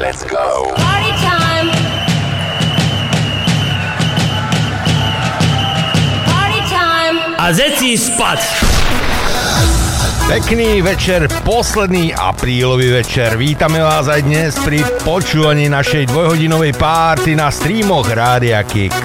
Let's go. Party time! Party time! A zeci spať! Pekný večer, posledný aprílový večer. Vítame vás aj dnes pri počúvaní našej dvojhodinovej párty na streamoch Rádia Kix.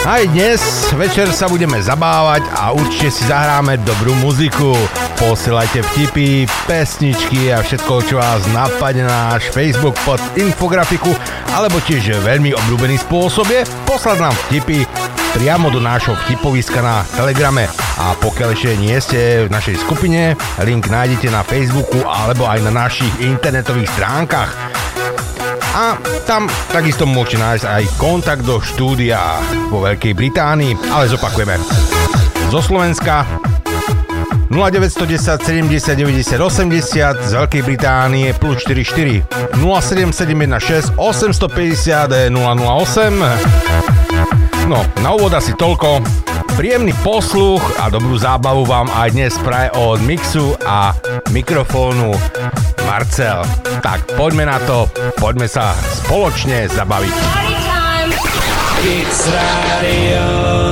Aj dnes večer sa budeme zabávať a určite si zahráme dobrú muziku. Posielajte vtipy, pesničky a všetko, čo vás napadne na náš Facebook pod infografiku, alebo tiež veľmi obľúbený spôsob je poslať nám vtipy priamo do nášho vtipoviska na Telegrame. A pokiaľ ešte nie ste v našej skupine, link nájdete na Facebooku alebo aj na našich internetových stránkach. A tam takisto môžete nájsť aj kontakt do štúdia vo Veľkej Británii, ale zopakujeme. Zo Slovenska 0910 70 90 80 z Veľkej Británie plus 44 07716 850 008 No, na úvod asi toľko. Príjemný posluch a dobrú zábavu vám aj dnes praje od mixu a mikrofónu Marcel. Tak poďme na to, poďme sa spoločne zabaviť. Party time!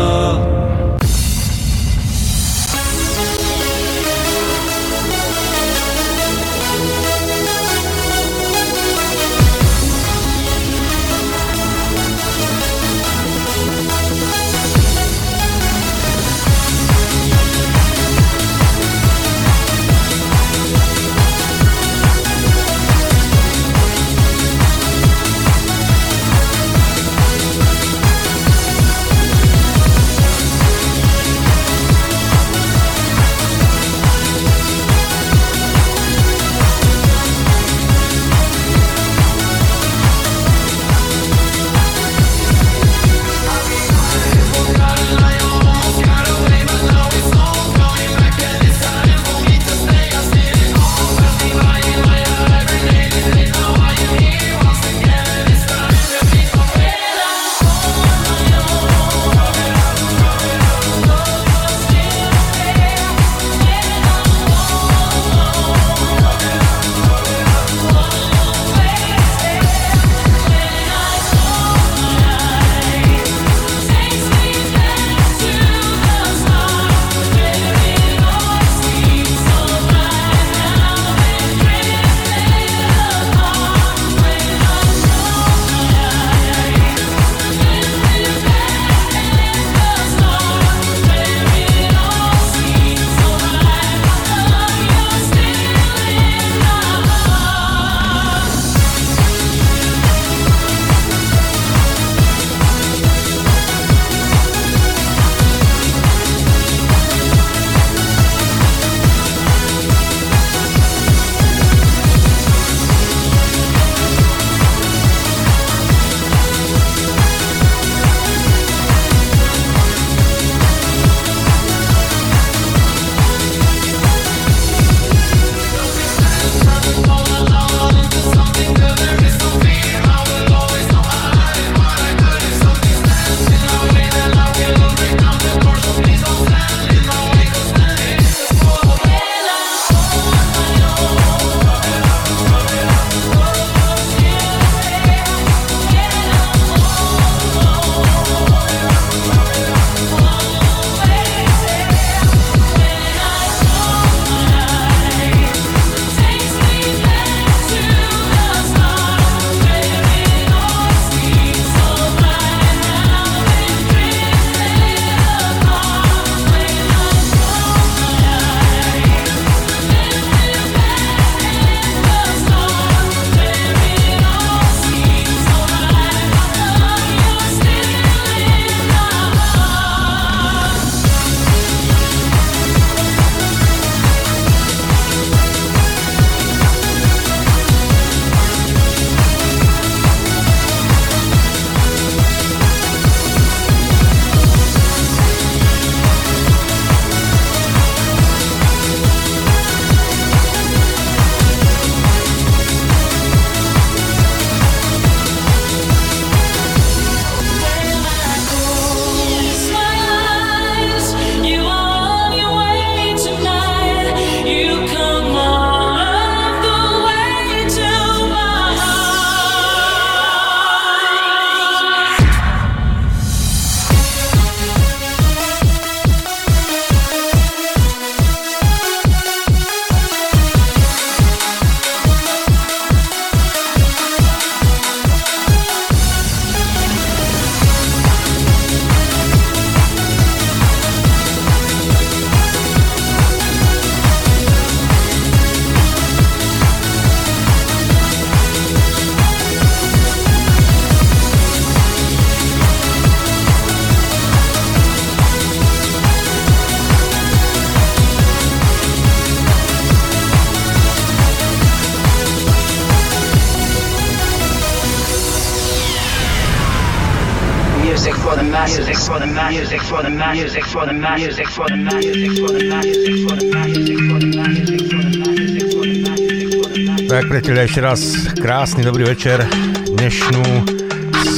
music for the masses, music for the music for the music for the music for the music for the music for the. Tak priatelia, ešte raz krásny dobrý večer. Dnešnú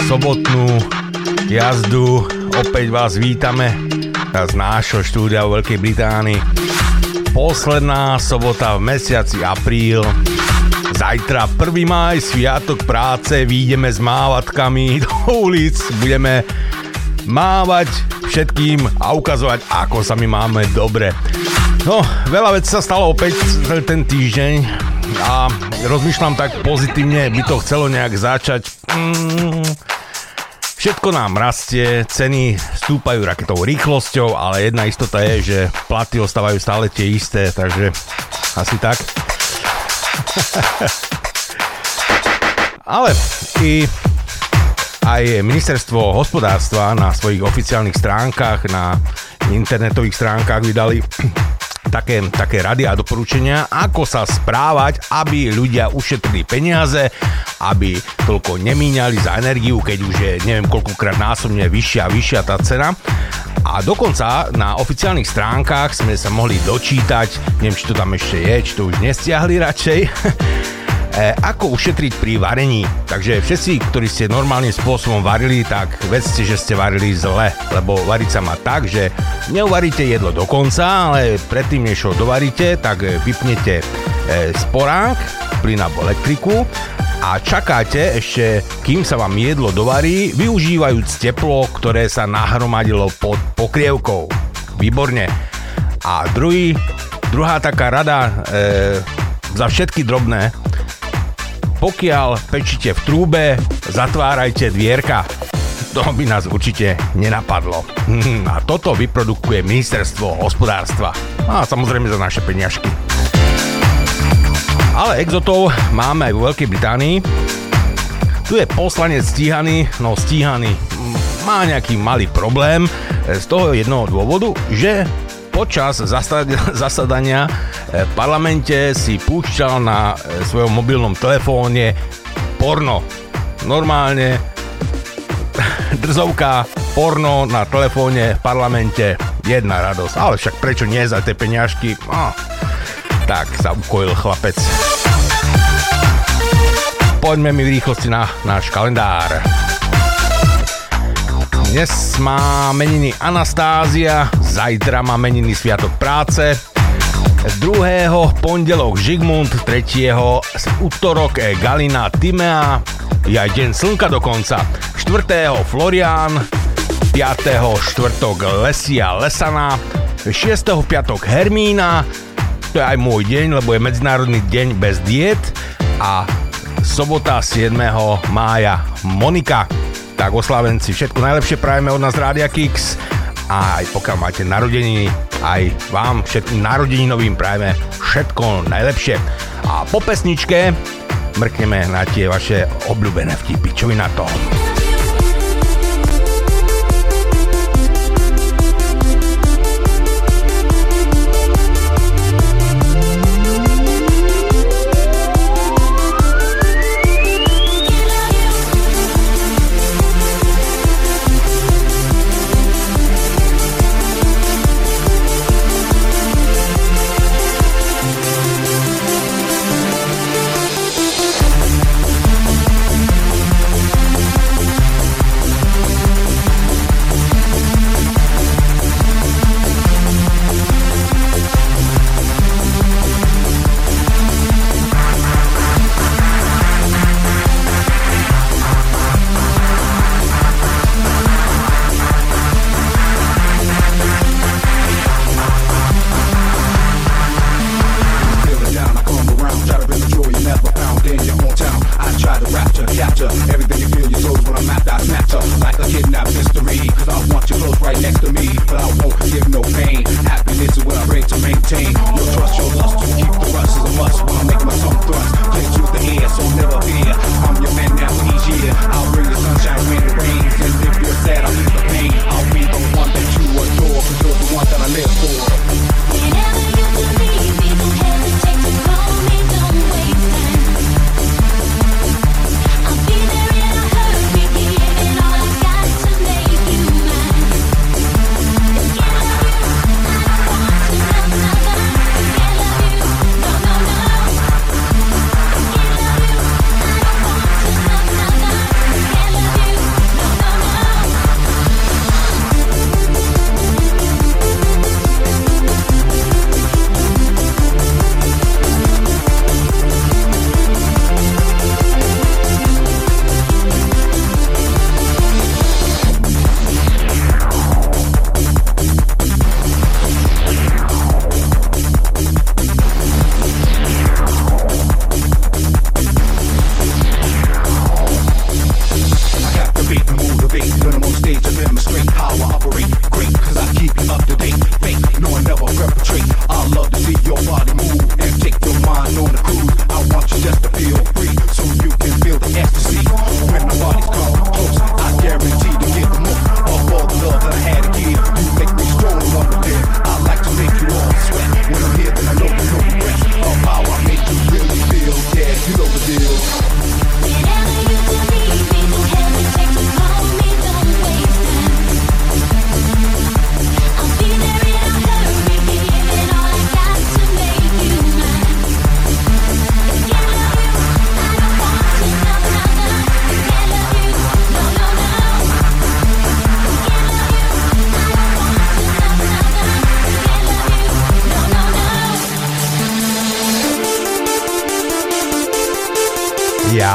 sobotnú jazdu opäť vás vítame z nášho štúdia v Veľkej Británii. Posledná sobota v mesiaci apríl. Zajtra 1. maj, sviatok práce, výjdeme s mávatkami do ulic, budeme mávať všetkým a ukazovať, ako sa my máme dobre. No, veľa vecí sa stalo opäť ten týždeň a rozmýšľam tak pozitívne, by to chcelo nejak začať. Mm, všetko nám rastie, ceny stúpajú raketovou rýchlosťou, ale jedna istota je, že platy ostávajú stále tie isté, takže asi tak. ale i aj ministerstvo hospodárstva na svojich oficiálnych stránkach, na internetových stránkach vydali také, také rady a doporučenia, ako sa správať, aby ľudia ušetrili peniaze, aby toľko nemíňali za energiu, keď už je neviem koľkokrát násobne vyššia a vyššia tá cena. A dokonca na oficiálnych stránkach sme sa mohli dočítať, neviem, či to tam ešte je, či to už nestiahli radšej, ako ušetriť pri varení. Takže všetci, ktorí ste normálnym spôsobom varili, tak vedzte, že ste varili zle, lebo variť sa má tak, že neuvaríte jedlo do konca, ale predtým, než ho dovaríte, tak vypnete e, sporák, plyn alebo elektriku a čakáte ešte, kým sa vám jedlo dovarí, využívajúc teplo, ktoré sa nahromadilo pod pokrievkou. Výborne. A druhý, druhá taká rada e, za všetky drobné, pokiaľ pečíte v trúbe, zatvárajte dvierka. To by nás určite nenapadlo. A toto vyprodukuje ministerstvo hospodárstva. A samozrejme za naše peniažky. Ale exotov máme aj vo Veľkej Británii. Tu je poslanec stíhaný, no stíhaný, má nejaký malý problém z toho jednoho dôvodu, že počas zasadania v parlamente si púšťal na e, svojom mobilnom telefóne porno. Normálne drzovka porno na telefóne v parlamente jedna radosť. Ale však prečo nie za tie peňažky? No, tak sa ukojil chlapec. Poďme mi v rýchlosti na náš kalendár. Dnes má meniny Anastázia, zajtra má meniny Sviatok práce, druhého pondelok Žigmund, tretieho útorok Galina Timea, je aj deň slnka dokonca, štvrtého Florian, 5. štvrtok Lesia Lesana, 6. piatok Hermína, to je aj môj deň, lebo je Medzinárodný deň bez diet a sobota 7. mája Monika tak oslávenci, všetko najlepšie prajeme od nás Rádia Kix a aj pokiaľ máte narodeniny, aj vám všetkým narodeninovým prajeme všetko najlepšie. A po pesničke mrkneme na tie vaše obľúbené vtipy. Čo vy na to?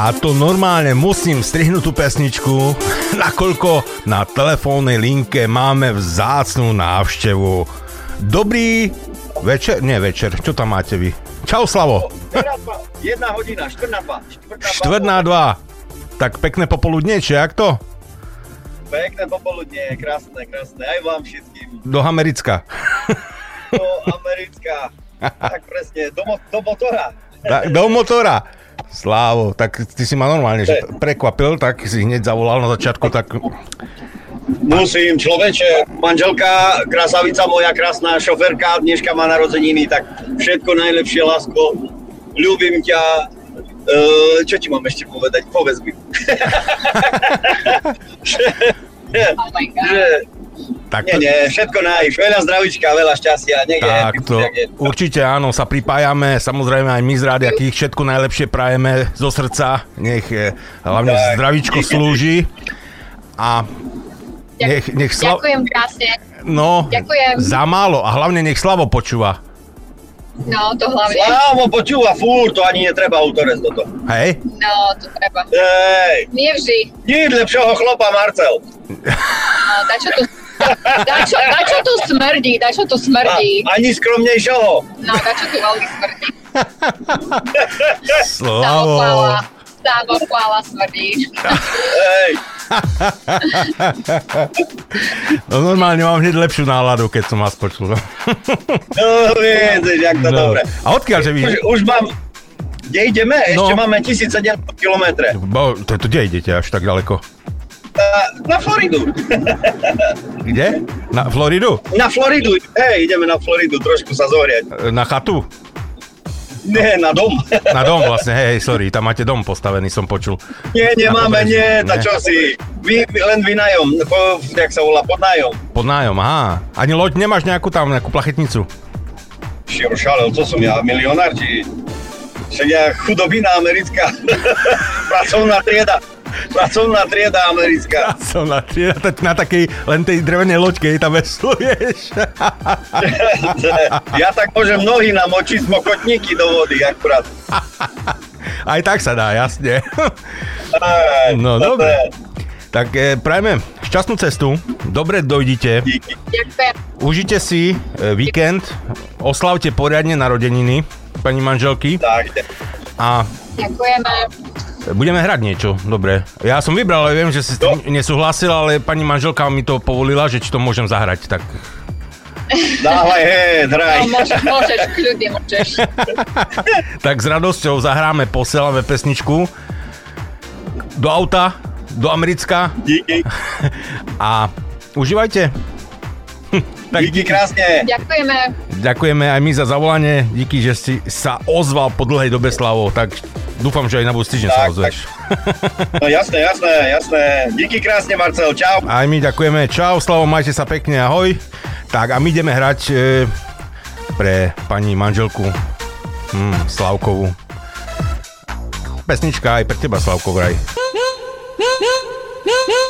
Ja to normálne musím strihnúť tú pesničku, nakoľko na telefónnej linke máme vzácnú návštevu. Dobrý večer, nie večer, čo tam máte vy? Čau Slavo. Jedna hodina, štvrt na dva. Štvrt na dva. Tak pekné popoludne, či jak to? Pekné popoludne, krásne, krásne. Aj vám všetkým. Do Americka. Do Americka. tak presne, do, mo- do motora. Da, do motora. Slávo, tak ty si ma normálne že prekvapil, tak si hneď zavolal na začiatku, tak Musím, človeče, manželka, krasavica moja, krásna šoferka, dneška má narodeniny, tak všetko najlepšie, lásko. Ľúbim ťa. E, čo ti mám ešte povedať? Povedz mi. že, Oh my god. že, tak nie, nie, všetko naj, veľa zdravíčka, veľa šťastia, je happy, Tak to je. určite áno, sa pripájame, samozrejme aj my z Rádia Kých všetko najlepšie prajeme zo srdca, nech eh, hlavne Tak. zdravíčko slúži a nech, nech Slav... Ďakujem krásne. No, Ďakujem. za málo a hlavne nech Slavo počúva. No, to hlavne. Slávo počúva fúr, to ani netreba autorez do toho. Hej? No, to treba. Hej, Nie vždy. nič lepšieho chlopa, Marcel. No, dačo tu... Dačo, dačo tu smrdí, dačo tu A, smrdí. ani skromnejšieho. No, dačo tu veľmi smrdí. Slavo. Samochvála. Samochvála smrdí. Hej, No normálne mám hneď lepšiu náladu, keď som vás počul. no vieš, jak to No. dobre. A odkiaľ, že vy... Už, už mám... Kde ideme? Ešte No. máme 1700 km. Bo, to, to kde idete až tak ďaleko? Na, na Floridu. Kde? Na Floridu? Na Floridu. Hej, ideme na Floridu trošku sa zohriať. Na chatu? Nie, na dom. Na dom vlastne, hej, hej, sorry, tam máte dom postavený, som počul. Nie, nemáme, nie, tá čo si. Vy, len vynajom, po, jak sa volá, pod nájom. Pod nájom, aha. Ani loď nemáš nejakú tam, nejakú plachetnicu? Šiel šalel, to som ja, milionár, či... Však ja chudobina americká. Pracovná trieda. Pracovná trieda americká. Som na, na, na takej, len tej drevenej loďke tam vesluješ. ja tak môžem nohy namočiť smokotníky do vody, akurát. Aj tak sa dá, jasne. Aj, No dobre. Tak e, prajme šťastnú cestu, dobre dojdite, užite si e, víkend, oslavte poriadne narodeniny pani manželky Tak, a Ďakujeme. Budeme hrať niečo, dobre. Ja som vybral, ale viem, že si s tým nesúhlasil, ale pani manželka mi to povolila, že či to môžem zahrať, tak dávaj, hej, hraj. No, môžeš, môžeš, kľudne môžeš. tak s radosťou zahráme, posielame pesničku do auta, do Americka Díky, a užívajte. tak díky krásne. Ďakujeme. ďakujeme aj my za zavolanie, díky, že si sa ozval po dlhej dobe Slavo, tak dúfam, že aj na budúci týždeň sa Tak, ozveš. No jasné, jasné, jasné. Díky krásne, Marcel, čau. Aj my ďakujeme, čau Slavo, majte sa pekne, ahoj. Tak a my ideme hrať e, pre pani manželku hm, Slavkovú. Pesnička aj pre teba Slavko vraj.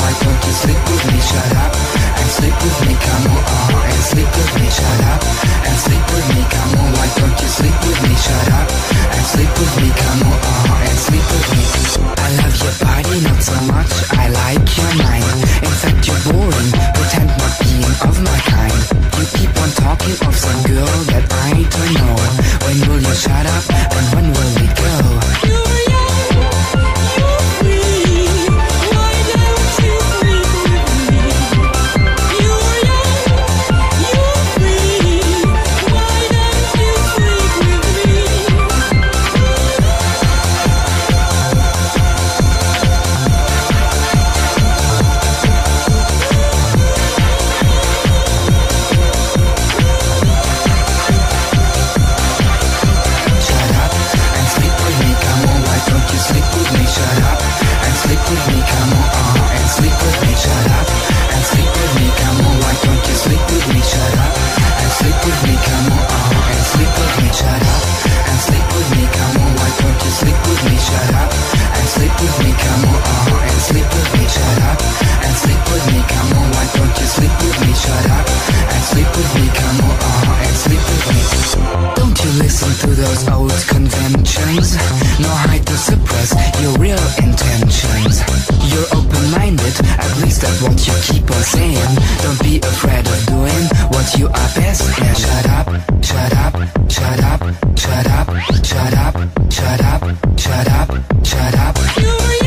why don't you sleep with me? Shut up and sleep with me, come on, uh-huh, and sleep with me. Shut up and sleep with me, come on, why don't you sleep with me? Shut up and sleep with me, come on, uh-huh, and sleep with me. I love your body not so much, I like your mind. In fact, you're boring, pretend not being of my kind. You keep on talking of some girl that I don't know. When will you shut up and when will we go? Listen to those old conventions. No hide to suppress your real intentions. You're open-minded, at least that's what you keep on saying. Don't be afraid of doing what you are best in Shut up, shut up, shut up, shut up, shut up, shut up, shut up, shut up, shut up, shut up.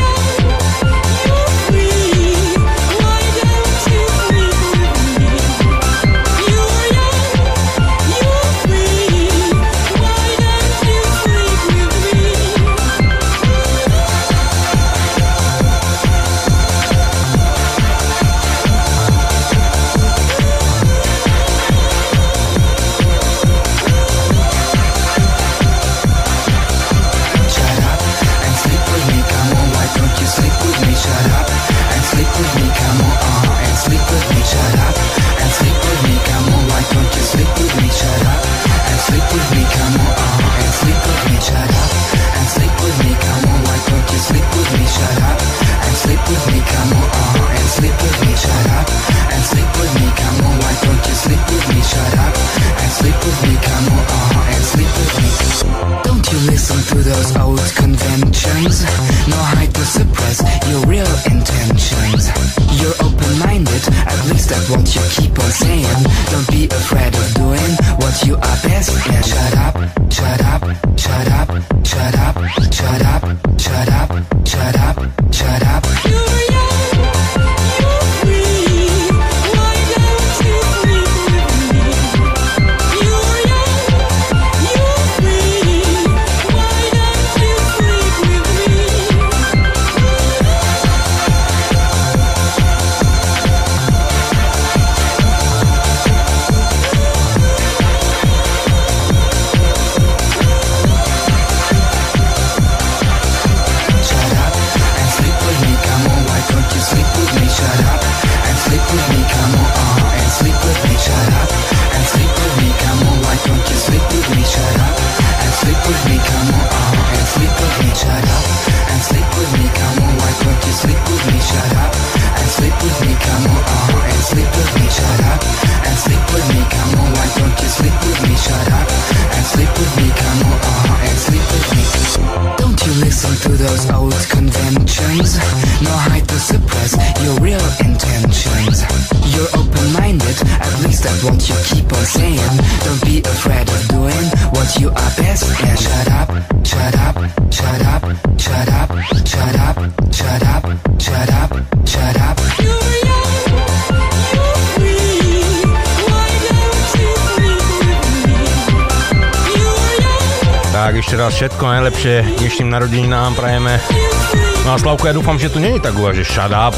Ja dúfam, že to je tak že shut up.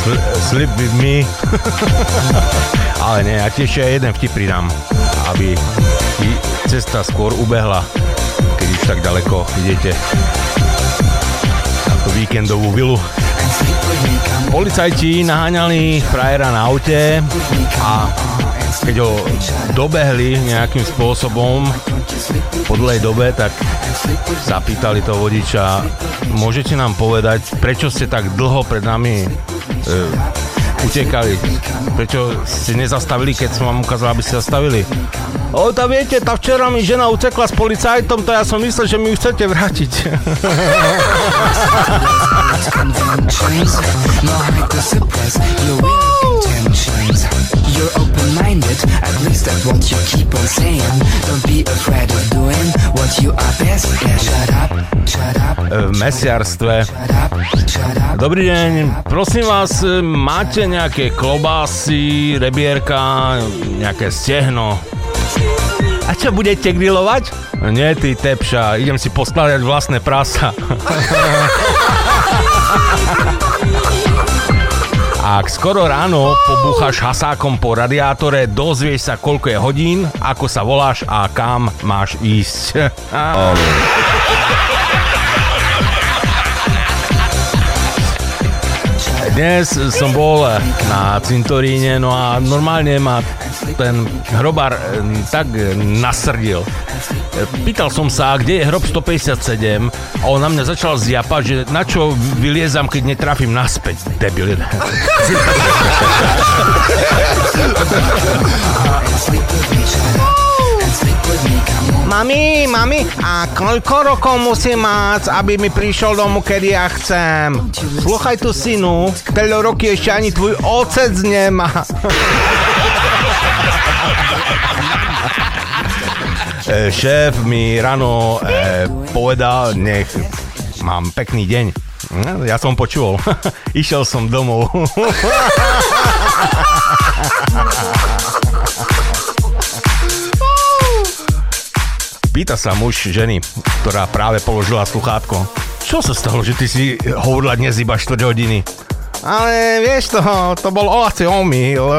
Sl- sleep with me. Ale nie, ja ti ešte aj jeden vtip pridám, aby cesta skôr ubehla, keď už tak ďaleko idete na tú víkendovú vilu. Policajti naháňali frajera na aute a keď ho dobehli nejakým spôsobom po dlhej dobe, tak zapýtali toho vodiča, môžete nám povedať, prečo ste tak dlho pred nami e, utekali? Prečo ste nezastavili, keď som vám ukázal, aby ste zastavili? O, tá viete, tá včera mi žena utekla s policajtom, to ja som myslel, že mi ju chcete vrátiť. You're open-minded, at least that's what you keep on saying. Don't be afraid of doing what you are best at. Shut up, v mesiarstve. Dobrý deň, prosím vás, e, máte nejaké klobásy, rebierka, nejaké stehno? A čo, budete grilovať? Nie, ty tepša, idem si poskladať vlastné prasa. Ak skoro ráno pobúchaš hasákom po radiátore, dozvieš sa, koľko je hodín, ako sa voláš a kam máš ísť. Dnes som bol na cintoríne, no a normálne ma ten hrobár eh, tak nasrdil. Eh, Pýtal som sa, kde je hrob 157 a on na mňa začal zjapať, že na čo vyliezam, keď netrafím naspäť, debil sleep with me, come. Mami, mami, a koľko rokov musím mať, aby mi prišiel domu, kedy ja chcem? Sluchaj tu, synu, teľo roky ešte ani tvoj otec nemá. E, šéf mi ráno e, povedal, nech mám pekný deň. No, Ja som počul. Išiel som domov. Pýta sa muž ženy, ktorá práve položila sluchátko. Čo sa stalo, že ty si hovorila dnes iba 4 hodiny? Ale vieš to, to bol olací omyl.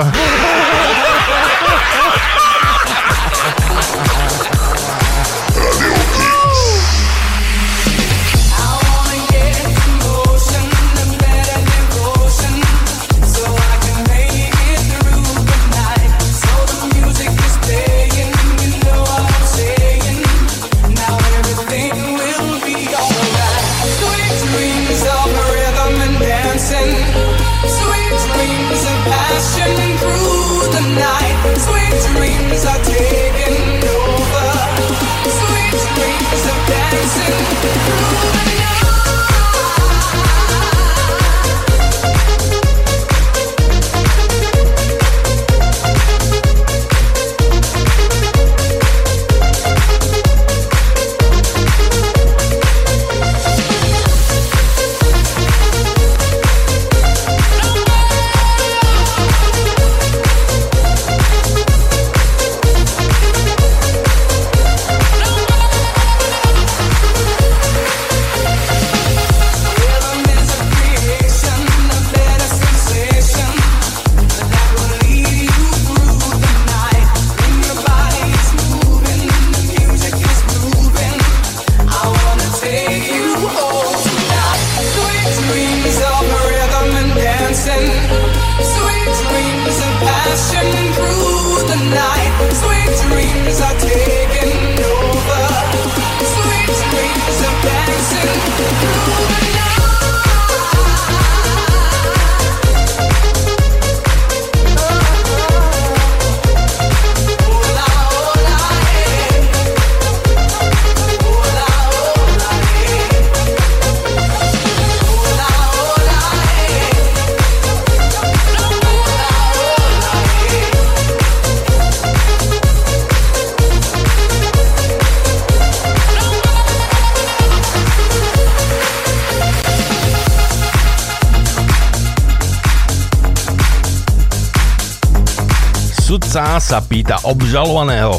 Sudca sa pýta obžalovaného.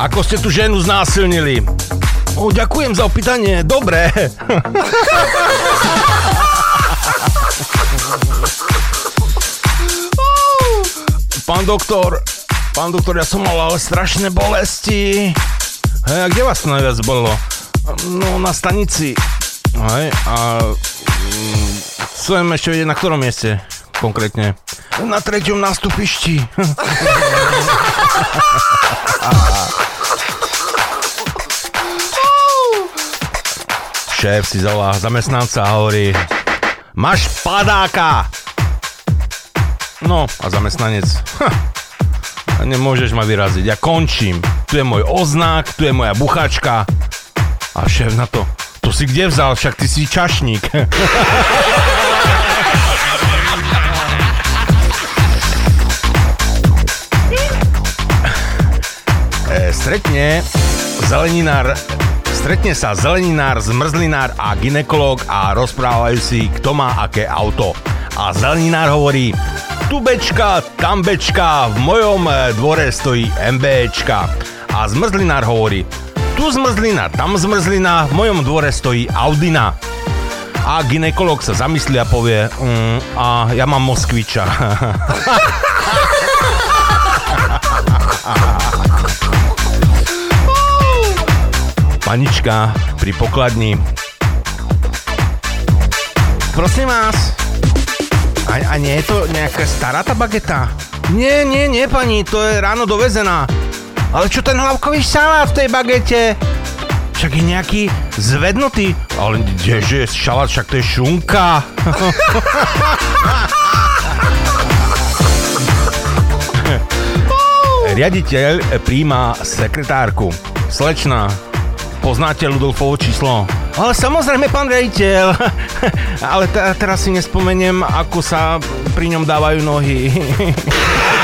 Ako ste tu ženu znásilnili? O, ďakujem za opýtanie. Dobre. Pán doktor, pán doktor, ja som mal ale strašné bolesti. Hej, a kde vás to najviac bolo? No, na stanici. Hej, a mm, chcem ešte vedieť, na ktorom mieste konkrétne. Na treťom nástupišti. Šéf si zavolá zamestnanca a hovorí Máš padáka! No a zamestnanec "Ha, Nemôžeš ma vyraziť, ja končím. Tu je môj oznák, tu je moja buchačka. A šéf na to To si kde vzal, však ty si čašník. stretne zeleninár Stretne sa zeleninár, zmrzlinár a ginekolog a rozprávajú si, kto má aké auto. A zeleninár hovorí, tu bečka, tam v mojom e, dvore stojí MBčka. A zmrzlinár hovorí, tu zmrzlina, tam zmrzlina, v mojom dvore stojí Audina. A ginekolog sa zamyslí a povie, mm, a ja mám Moskviča. Panička pri pokladni. Prosím vás, a, a nie je to nejaká stará tá bageta? Nie, nie, nie, pani, to je ráno dovezená. Ale čo ten hlavkový šalát v tej bagete? Však je nejaký zvednutý. Ale kdeže je šalát, však to je šunka. Riaditeľ príjma sekretárku. Slečna, poznáte Ludolfovo číslo? Ale samozrejme, pán riaditeľ. Ale te- teraz si nespomeniem, ako sa pri ňom dávajú nohy.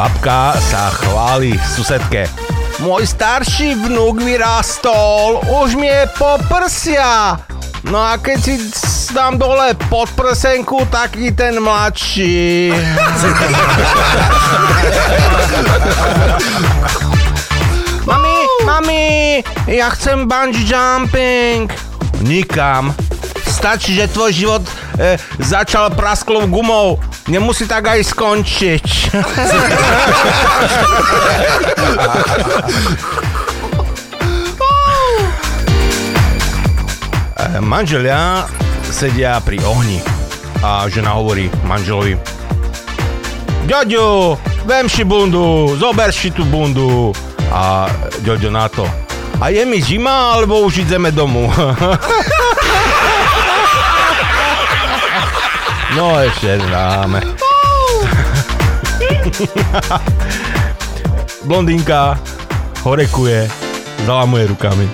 Babka sa chváli susedke. Môj starší vnúk vyrástol, už mi je po prsia. No a keď si dám dole pod prsenku, taký ten mladší. mami, mami, ja chcem bungee jumping. Nikam. Stačí, že tvoj život e, začal prasklou gumou. Nemusí tak aj skončiť. E, Manželia sedia pri ohni a žena hovorí manželovi Ďoďo, vem si bundu, zober si tú bundu. A Ďoďo na to. A je mi zima, alebo už ideme domu? no ešte dáme. Blondínka horekuje, zalamuje rukami.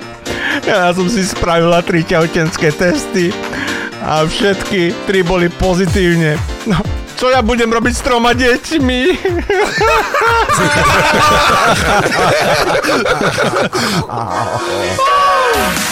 Ja som si spravila tri tehotenské testy a všetky tri boli pozitívne. No, čo ja budem robiť s troma deťmi? You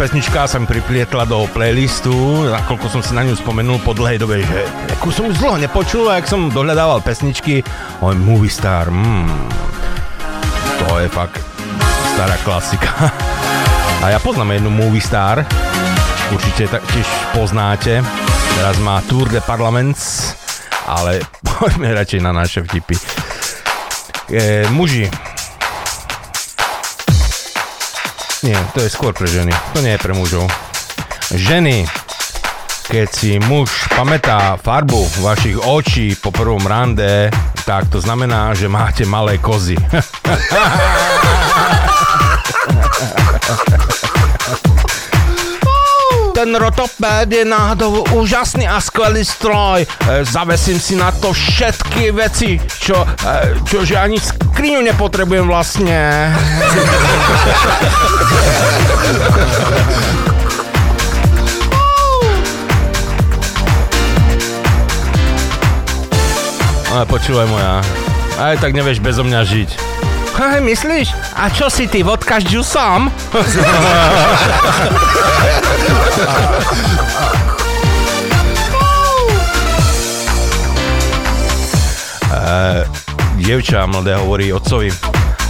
pesnička sa mi priplietla do playlistu, nakoľko som si na ňu spomenul po dlhej dobe, že ako som už dlho nepočul a ak som dohľadával pesničky, oj, Movie Star, mm, to je fakt stará klasika. A ja poznám jednu Movie Star, určite tak tiež poznáte, teraz má Tour de Parlements, ale poďme radšej na naše vtipy. E, muži, nie, to je skôr pre ženy. To nie je pre mužov. Ženy, keď si muž pamätá farbu vašich očí po prvom rande, tak to znamená, že máte malé kozy. Ten rotopéd je náhodou úžasný a skvelý stroj. E, Zavesím si na to všetky veci, čo, e, čože ani skriňu nepotrebujem vlastne. Ale počúvaj moja, aj tak nevieš bezo mňa žiť. Hej, myslíš? A čo si ty, vodka s džusom? Dievča mladé hovorí otcovi.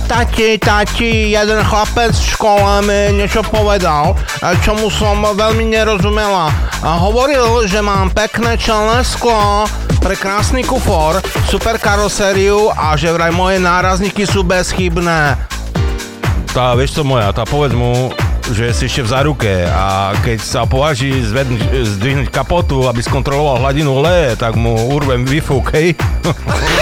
Tati, tati, jeden chlapec v škole mi niečo povedal, eh, čomu som veľmi nerozumela. A hovoril, že mám pekné čelné sklo, pre krásny kufor, super karosériu a že vraj moje nárazníky sú bezchybné. Tá, vieš čo moja, tá povedz mu, že si ešte v záruke a keď sa považí zdvihnúť kapotu, aby skontroloval hladinu le, tak mu urvem výfuk, hej?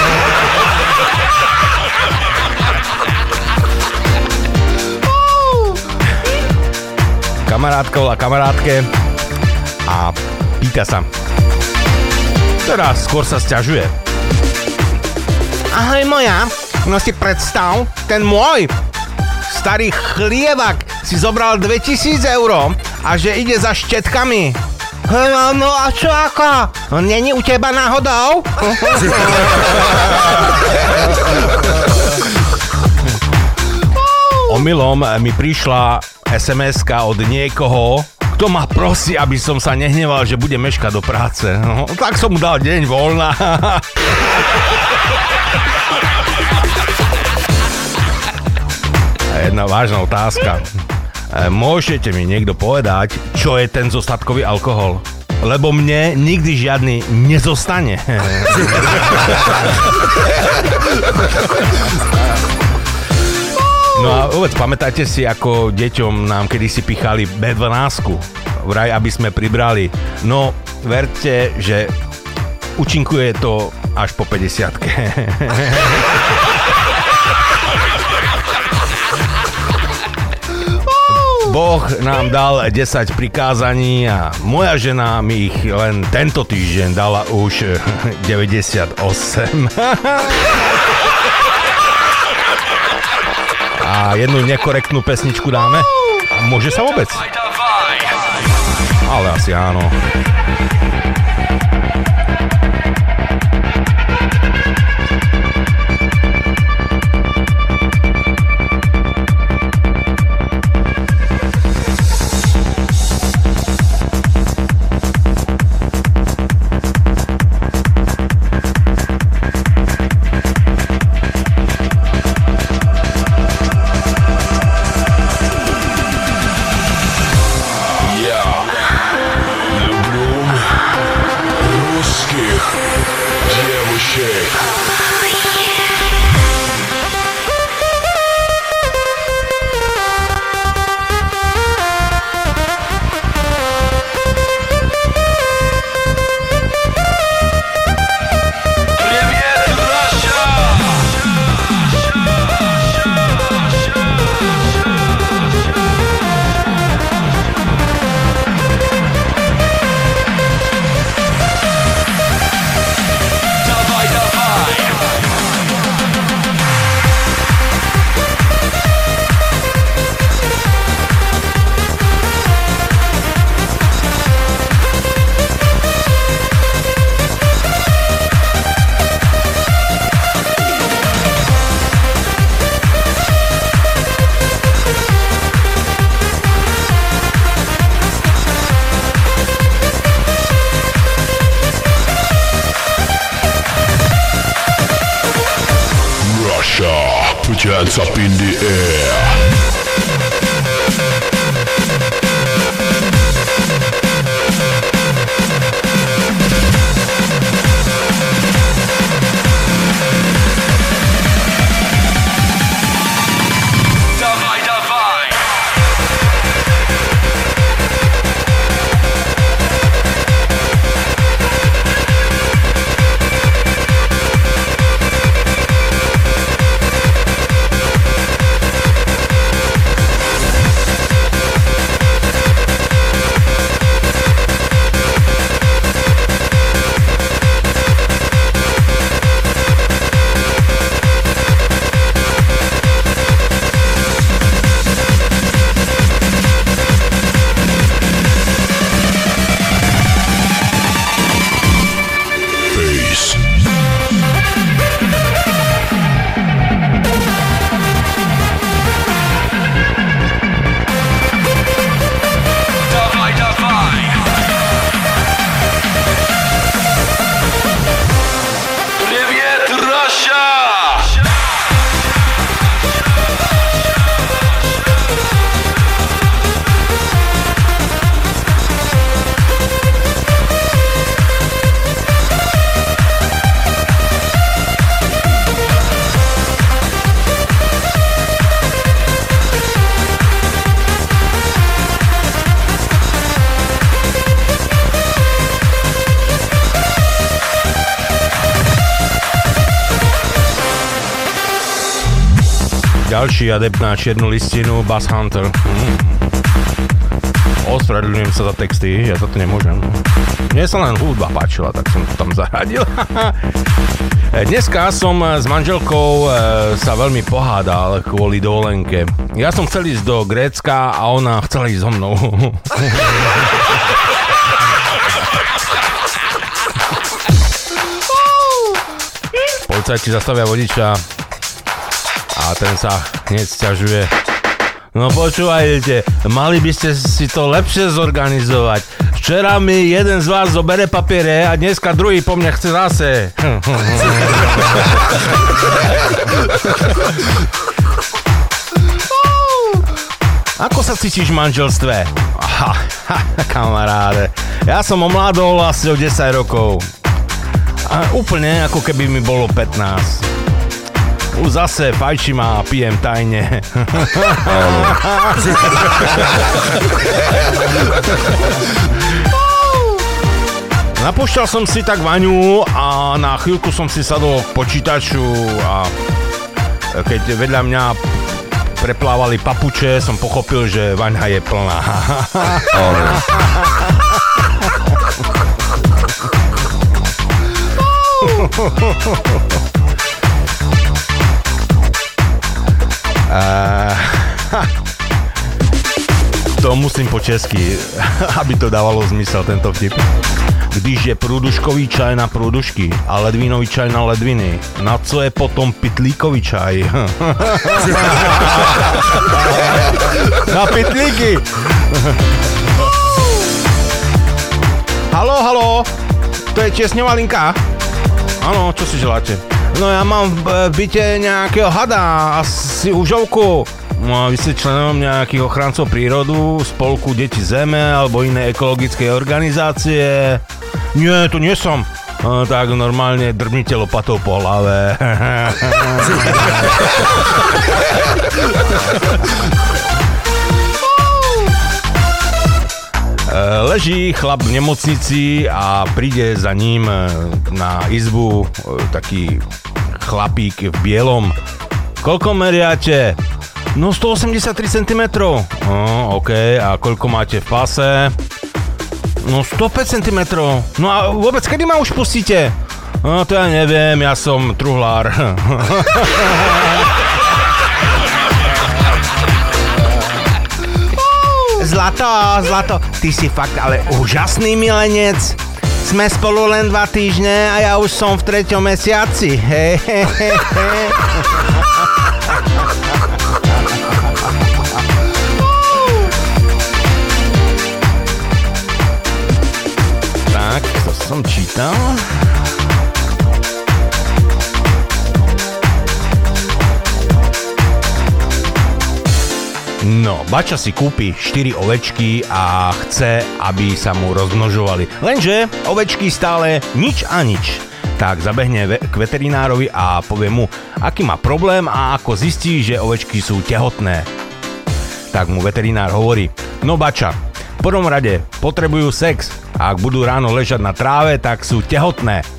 Kamarátka volá kamarátke a pýta sa. Teraz skôr sa sťažuje. Ahoj moja, no si predstav, ten môj starý chlievak si zobral 2000 eur a že ide za štetkami. No, no a čo ako? No, Není u teba náhodou? Omylom mi prišla sms od niekoho, kto ma prosí, aby som sa nehneval, že bude meškať do práce. No, tak som mu dal deň voľna. Jedna vážna otázka. E, Môžete mi niekto povedať, čo je ten zostatkový alkohol? Lebo mne nikdy žiadny nezostane. No a vôbec pamätáte si, ako deťom nám kedysi pichali B12, vraj, aby sme pribrali. No, verte, že účinkuje to až po 50 Boh nám dal 10 prikázaní a moja žena mi ich len tento týždeň dala už 98. A jednu nekorektnú pesničku dáme? Môže sa vôbec? Ale asi áno. Up in adept na čiernu listinu, Bass Hunter. Hm. Ospravedlňujem sa za texty, ja za to nemôžem. Mne sa len hudba páčila, tak som to tam zaradil. Dneska som s manželkou e, sa veľmi pohádal kvôli dovolenke. Ja som chcel ísť do Grécka a ona chcela ísť so mnou. Policajti zastavia vodiča a ten sa hneď sťažuje. No počúvajte, mali by ste si to lepšie zorganizovať. Včera mi jeden z vás zobere papiere a dneska druhý po mne chce zase. Ako sa cítiš v manželstve? Aha, ha, kamaráde, ja som omládol asi o 10 rokov. A úplne ako keby mi bolo 15. Už zase fajčím a pijem tajne. Napúšťal som si tak vaňu a na chvíľku som si sadol k počítaču a keď vedľa mňa preplávali papuče, som pochopil, že vaňa je plná. To musím po česky, aby to dávalo zmysel tento vtip. Když je průduškový čaj na průdušky a ledvinový čaj na ledviny, na co je potom pitlíkový čaj? na pitlíky! halo, halo, to je česňová linka? Áno, čo si želáte? No ja mám v byte nejakého hada, asi užovku. No a vy ste členom nejakých ochrancov prírodu, spolku Deti Zeme alebo inej ekologickej organizácie. Nie, to nie som. No, tak normálne drbnite lopatou po hlave. Leží chlap v nemocnici a príde za ním na izbu e, taký chlapík v bielom. Koľko meriate? No 183 cm. No, OK, a koľko máte v pase? No 105 cm. No a vôbec, kedy ma už pustíte? No to ja neviem, ja som truhlár. Zlato, Zlato, ty si fakt ale úžasný milenec. Sme spolu len dva týždne a ja už som v treťom mesiaci. He, he, he, he. Tak, to som čítal. No, Bača si kúpi 4 ovečky a chce, aby sa mu rozmnožovali. Lenže ovečky stále nič a nič. Tak zabehne k veterinárovi a povie mu, aký má problém a ako zistí, že ovečky sú tehotné. Tak mu veterinár hovorí, no Bača, v prvom rade potrebujú sex a ak budú ráno ležať na tráve, tak sú tehotné.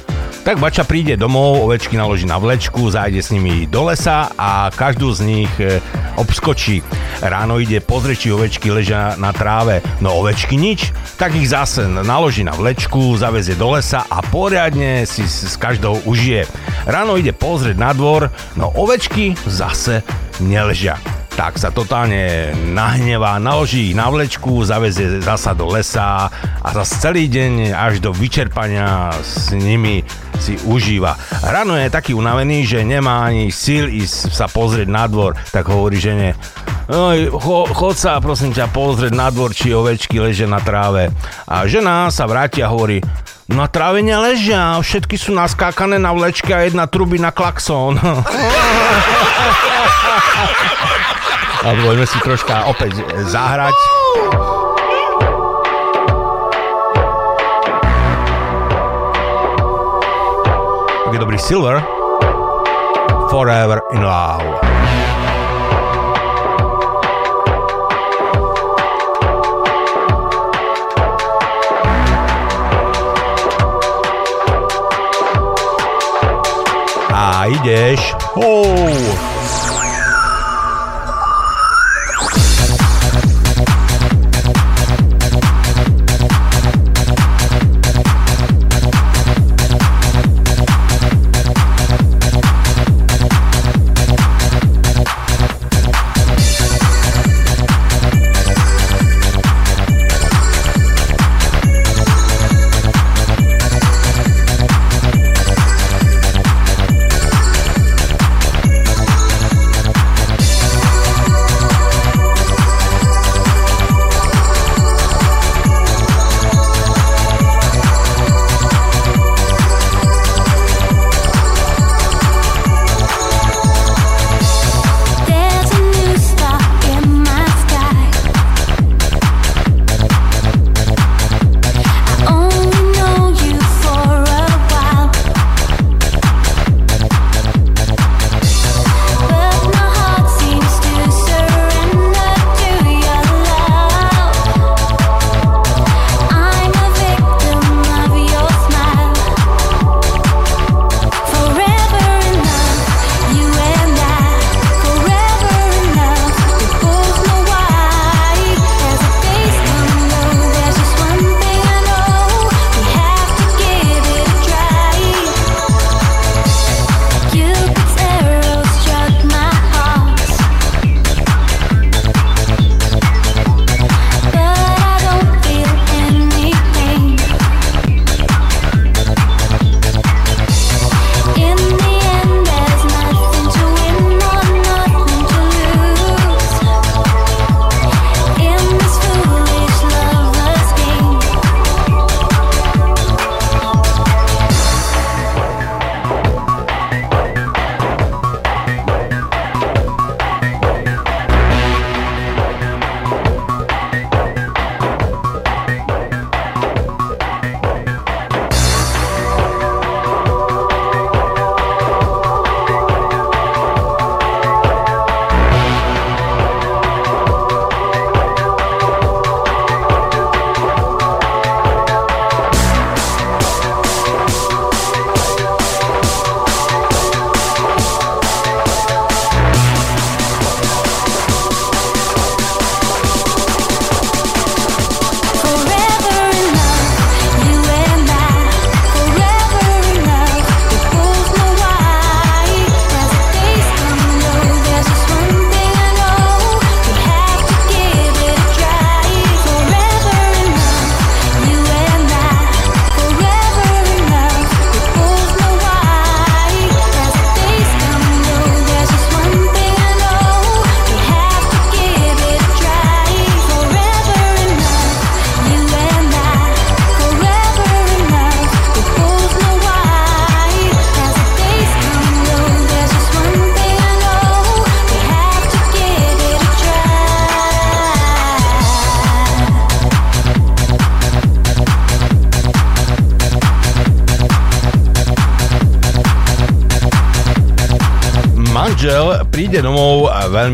Tak Bača príde domov, ovečky naloží na vlečku, zájde s nimi do lesa a každú z nich e, obskočí. Ráno ide pozrieť, či ovečky ležia na tráve, no ovečky nič, tak ich zase naloží na vlečku, zavezie do lesa a poriadne si s každou užije. Ráno ide pozrieť na dvor, no ovečky zase neležia tak sa totálne nahnevá, naloží ich na vlečku, zavezie zasa do lesa a zase celý deň až do vyčerpania s nimi si užíva. Ráno je taký unavený, že nemá ani síl ísť sa pozrieť na dvor, tak hovorí žene, Oj, cho, chod sa prosím ťa pozrieť na dvor, či ovečky ležia na tráve. A žena sa vráti a hovorí, na tráve neležia, všetky sú naskákané na vlečke a jedna truby na klaxón. A poďme si troška opäť zahrať. Tak je dobrý Silver. Forever in Love. A ideš. Oh.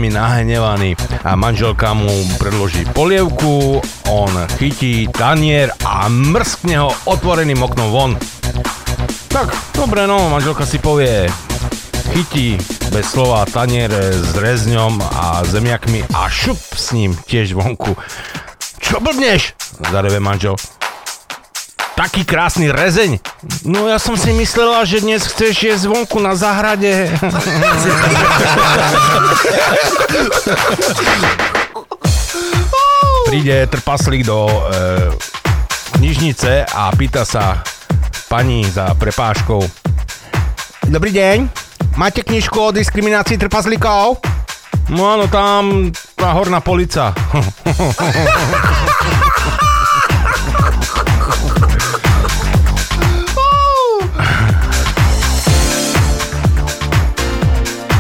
Veľmi nahnevaný a manželka mu predloží polievku, on chytí tanier a mrskne ho otvoreným oknom von. Tak, dobre no, manželka si povie, chytí bez slova tanier s rezňom a zemiakmi a šup s ním tiež vonku. Čo blbneš? Zareve manžel. Taký krásny rezeň. No ja som si myslela, že dnes chceš jesť zvonku na záhrade. Príde trpaslík do e, knižnice a pýta sa pani za prepáškou. Dobrý deň, máte knižku o diskriminácii trpaslíkov? No áno, tam tá horná polica.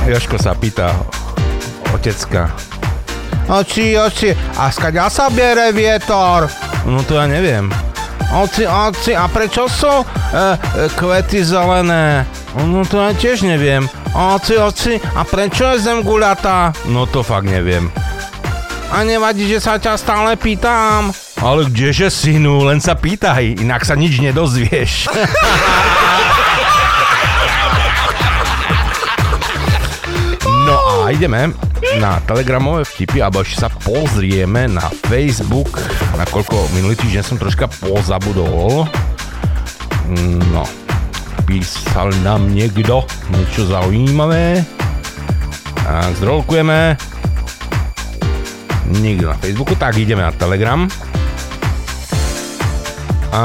Joško sa pýta otecka. Oči, oči, a skaďa sa biere vietor? No to ja neviem. Oci, oci, a prečo sú e, e, kvety zelené? No to ja tiež neviem. Oci, oci, a prečo je zem guľatá? No to fakt neviem. A nevadí, že sa ťa stále pýtam. Ale kdeže, synu, len sa pýtaj, inak sa nič nedozvieš. a ideme na telegramové vtipy, alebo ešte sa pozrieme na Facebook, nakoľko minulý týždeň som troška pozabudol. No, písal nám niekto niečo zaujímavé. Tak, zdrolkujeme. Nikto na Facebooku, tak ideme na Telegram. A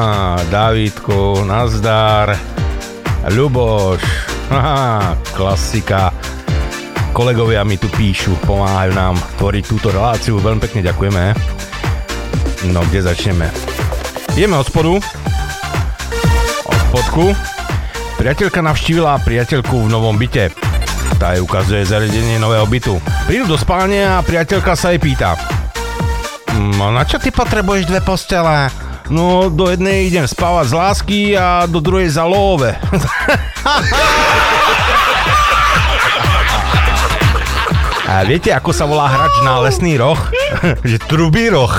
Davidko, nazdar. Ľuboš, haha, klasika kolegovia mi tu píšu, pomáhajú nám tvoriť túto reláciu, veľmi pekne ďakujeme. No, kde začneme? Ideme od spodu. Od spodku. Priateľka navštívila priateľku v novom byte. Tá jej ukazuje zariadenie nového bytu. Prídu do spálne a priateľka sa jej pýta. No na čo ty potrebuješ dve postele? No do jednej idem spávať z lásky a do druhej za love. A viete, ako sa volá hrač na lesný roh? že trubý roh.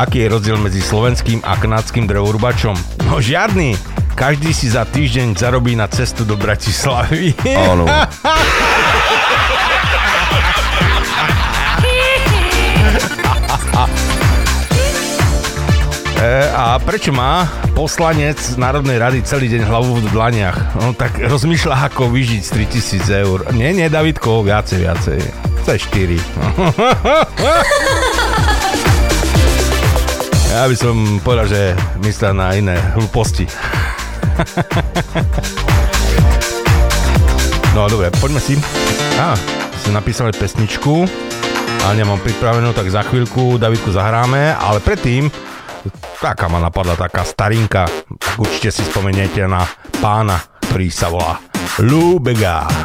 Aký je rozdiel medzi slovenským a kanadským drevorúbačom? No žiadny. Každý si za týždeň zarobí na cestu do Bratislavy. Áno. E, a prečo má poslanec Národnej rady celý deň hlavu v dlaniach? No tak rozmýšľa, ako vyžiť z 3000 eur. Nie, nie, Davidko, viacej, viacej. Je 4. Ja by som povedal, že myslel na iné hlúposti. No dobre, poďme si. Á, si napísali pesničku a nemám pripravenú, tak za chvíľku Davidku zahráme, ale predtým taká ma napadla taká starinka, tak určite si spomeniete na pána, ktorý sa volá Lou.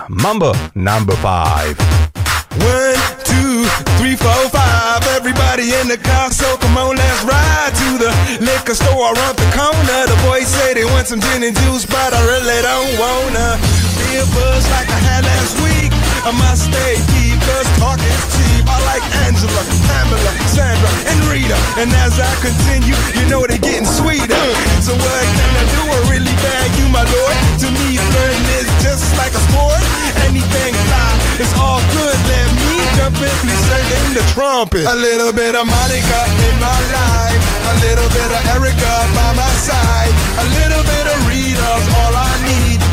Mambo number 5. One, two, three, four, five. Everybody in the car, so come on, let's ride to the liquor store around the corner. The boys say they want some gin and juice, but I really don't wanna be a buzz like I had last week. I must stay deep, cause talk is cheap. I like Angela, Pamela, Sandra, and Rita. And as I continue, you know they're getting sweeter. So what can I do? I really bag you, my lord. To me, flirting is just like a sport. Anything fly, it's all good. Let me jump in, please sing the trumpet. A little bit of Monica in my life. A little bit of Erica by my side. A little bit of Rita's all I need.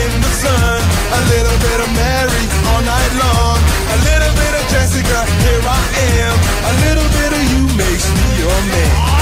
in the sun. A little bit of Mary all night long. A little bit of Jessica, here I am. A little bit of you makes me your man.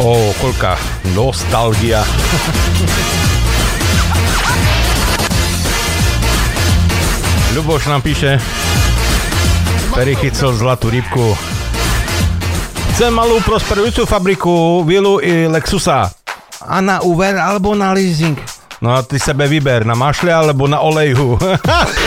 Ó, koľká nostalgia. Ľuboš nám píše, Perry chycel zlatú rybku. Chcem malú prosperujúcu fabriku, vilu i Lexusa. A na úver alebo na leasing? No a ty sebe vyber, na mašle alebo na oleju.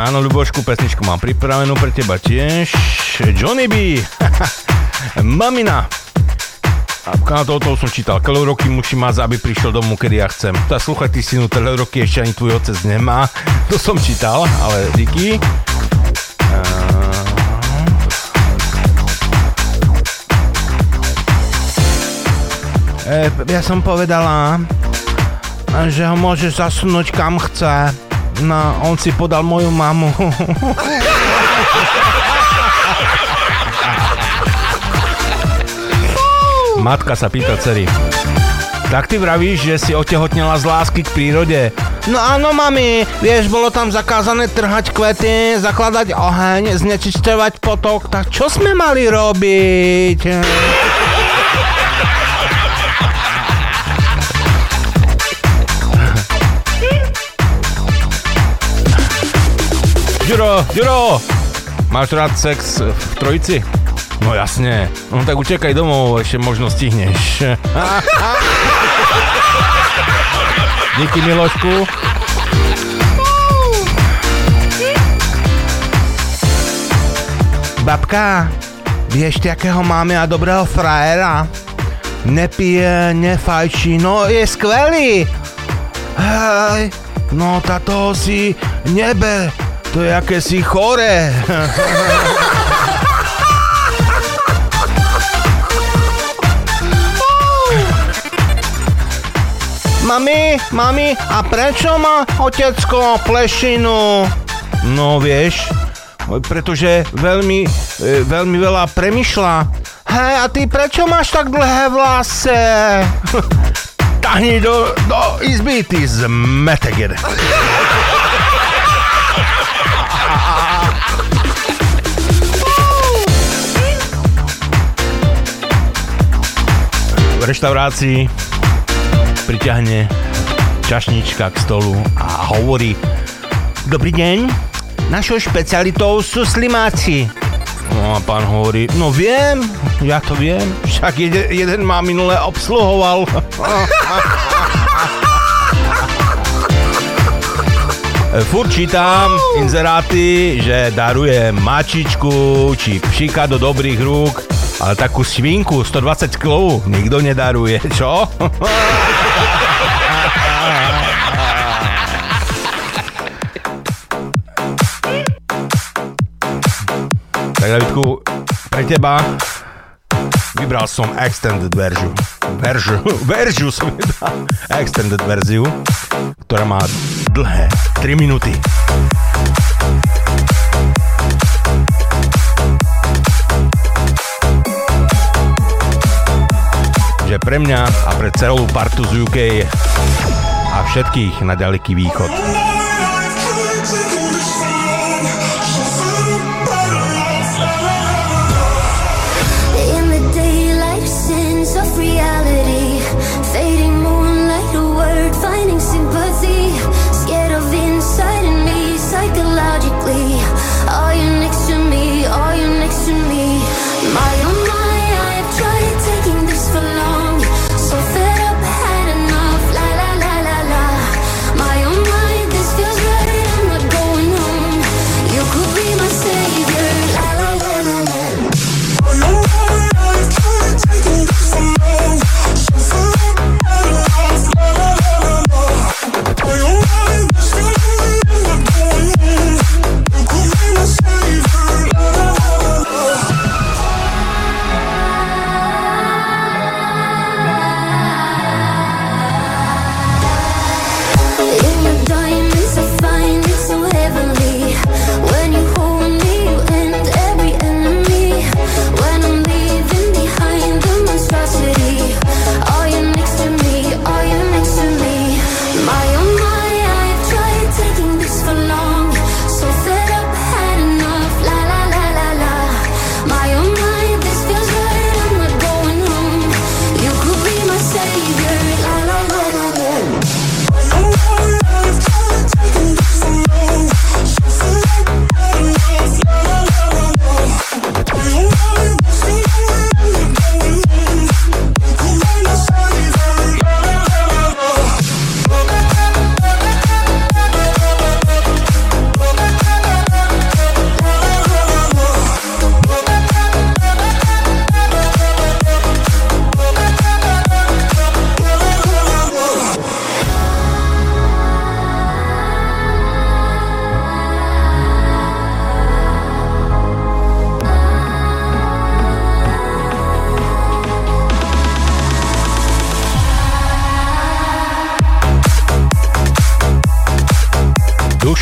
Áno, Ľubošku, pesničku mám pripravenú pre teba tiež. Johnny B. Mamina. A toto som čítal. Koľko roky musí mať, aby prišiel domov, kedy ja chcem. Tá sluchaj, ty synu, roky ešte ani tvoj otec nemá. To som čítal, ale díky. E, ja som povedala, že ho môže zasunúť kam chce. No, on si podal moju mamu. Matka sa pýta dcery. Tak ty vravíš, že si otehotnela z lásky k prírode? No áno, mami, vieš, bolo tam zakázané trhať kvety, zakladať oheň, znečisťovať potok, tak čo sme mali robiť? Ďuro, Ďuro, máš rád sex v trojici? No jasne, no tak utekaj domov, ešte možno stihneš. Díky Milošku. Babka, vieš, akého máme a dobrého frajera? Nepije, nefajčí, no je skvelý. Hej, no táto si nebe, to je akési chore. Mami, mami, a prečo má otecko plešinu? No vieš, pretože veľmi, e, veľmi veľa premyšľa. Hej, a ty prečo máš tak dlhé vlasy? Tahni do, do izby, ty zmeteged. V reštaurácii priťahne čašnička k stolu a hovorí Dobrý deň, našou špecialitou sú slimáci. No a pán hovorí, no viem, ja to viem, však jeden, jeden ma minule obsluhoval. Furt čítam inzeráty, že daruje mačičku či pšika do dobrých rúk, ale takú svinku, 120 klov, nikto nedaruje, čo? tak Davidku, pre teba vybral som extended verziu. Verziu, verziu som vybral. Extended verziu, ktorá má dlhé 3 minúty. Že pre mňa a pre celú partu z UK a všetkých na ďaleký východ.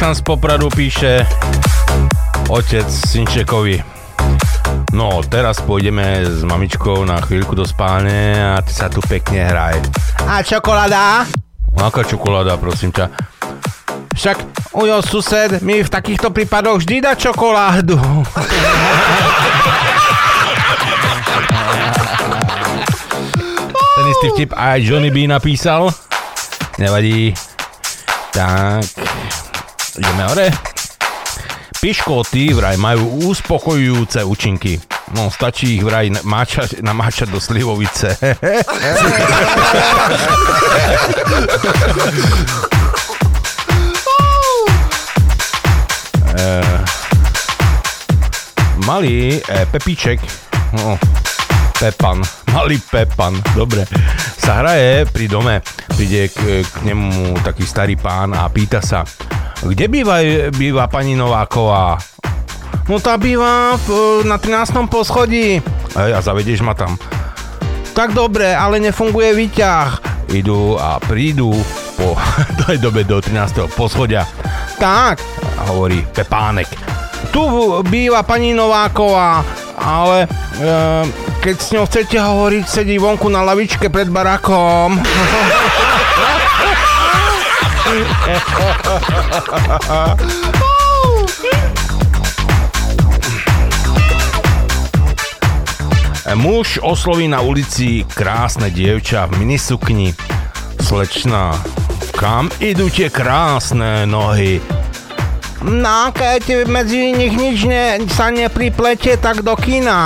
Dušan z Popradu píše otec Synčekovi. No, teraz pôjdeme s mamičkou na chvíľku do spálne a ty sa tu pekne hraj. A čokoláda? Aká čokoláda, prosím ťa? Však ujo sused mi v takýchto prípadoch vždy dá čokoládu. Ten istý vtip aj Johnny B napísal. Nevadí. Tak, ideme hore. Piškoty vraj majú uspokojujúce účinky. No, stačí ich vraj máčať, namáčať do slivovice. Eh, malý eh, Pepíček, no, Pepan, malý Pepan, dobre, sa hraje pri dome. Príde k, k nemu taký starý pán a pýta sa, kde býva, býva pani Nováková? No tá býva na 13. poschodí. Hej, a zavedieš ma tam. Tak dobre, ale nefunguje výťah. Idú a prídu po tej dobe do 13. poschodia. Tak, hovorí Pepánek. Tu býva pani Nováková, ale e, keď s ňou chcete hovoriť, sedí vonku na lavičke pred barakom. Muž osloví na ulici krásne dievča v minisukni. Slečna, kam idú tie krásne nohy? No, keď medzi nich nič ne, sa nepriplete, tak do kina.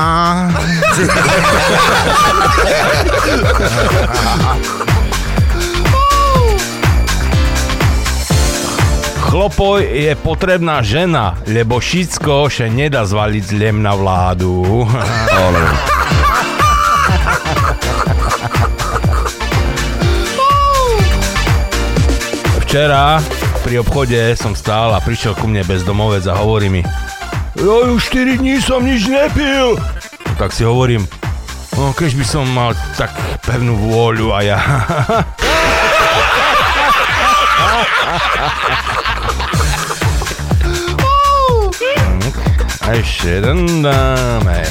Chlopoj je potrebná žena, lebo všetko še nedá zvaliť zlem na vládu. Ale... Včera pri obchode som stál a prišiel ku mne bezdomovec a hovorí mi ja už 4 dní som nič nepil. Tak si hovorím, no keď by som mal tak pevnú vôľu a ja. A ešte jeden dáme.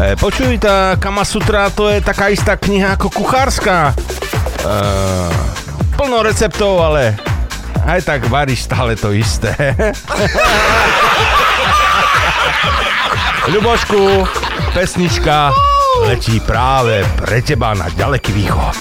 E, počuj, tá Kama Sutra to je taká istá kniha ako kuchárska. E, plno receptov, ale aj tak varíš stále to isté. Ľubošku, pesnička letí práve pre teba na ďaleký východ.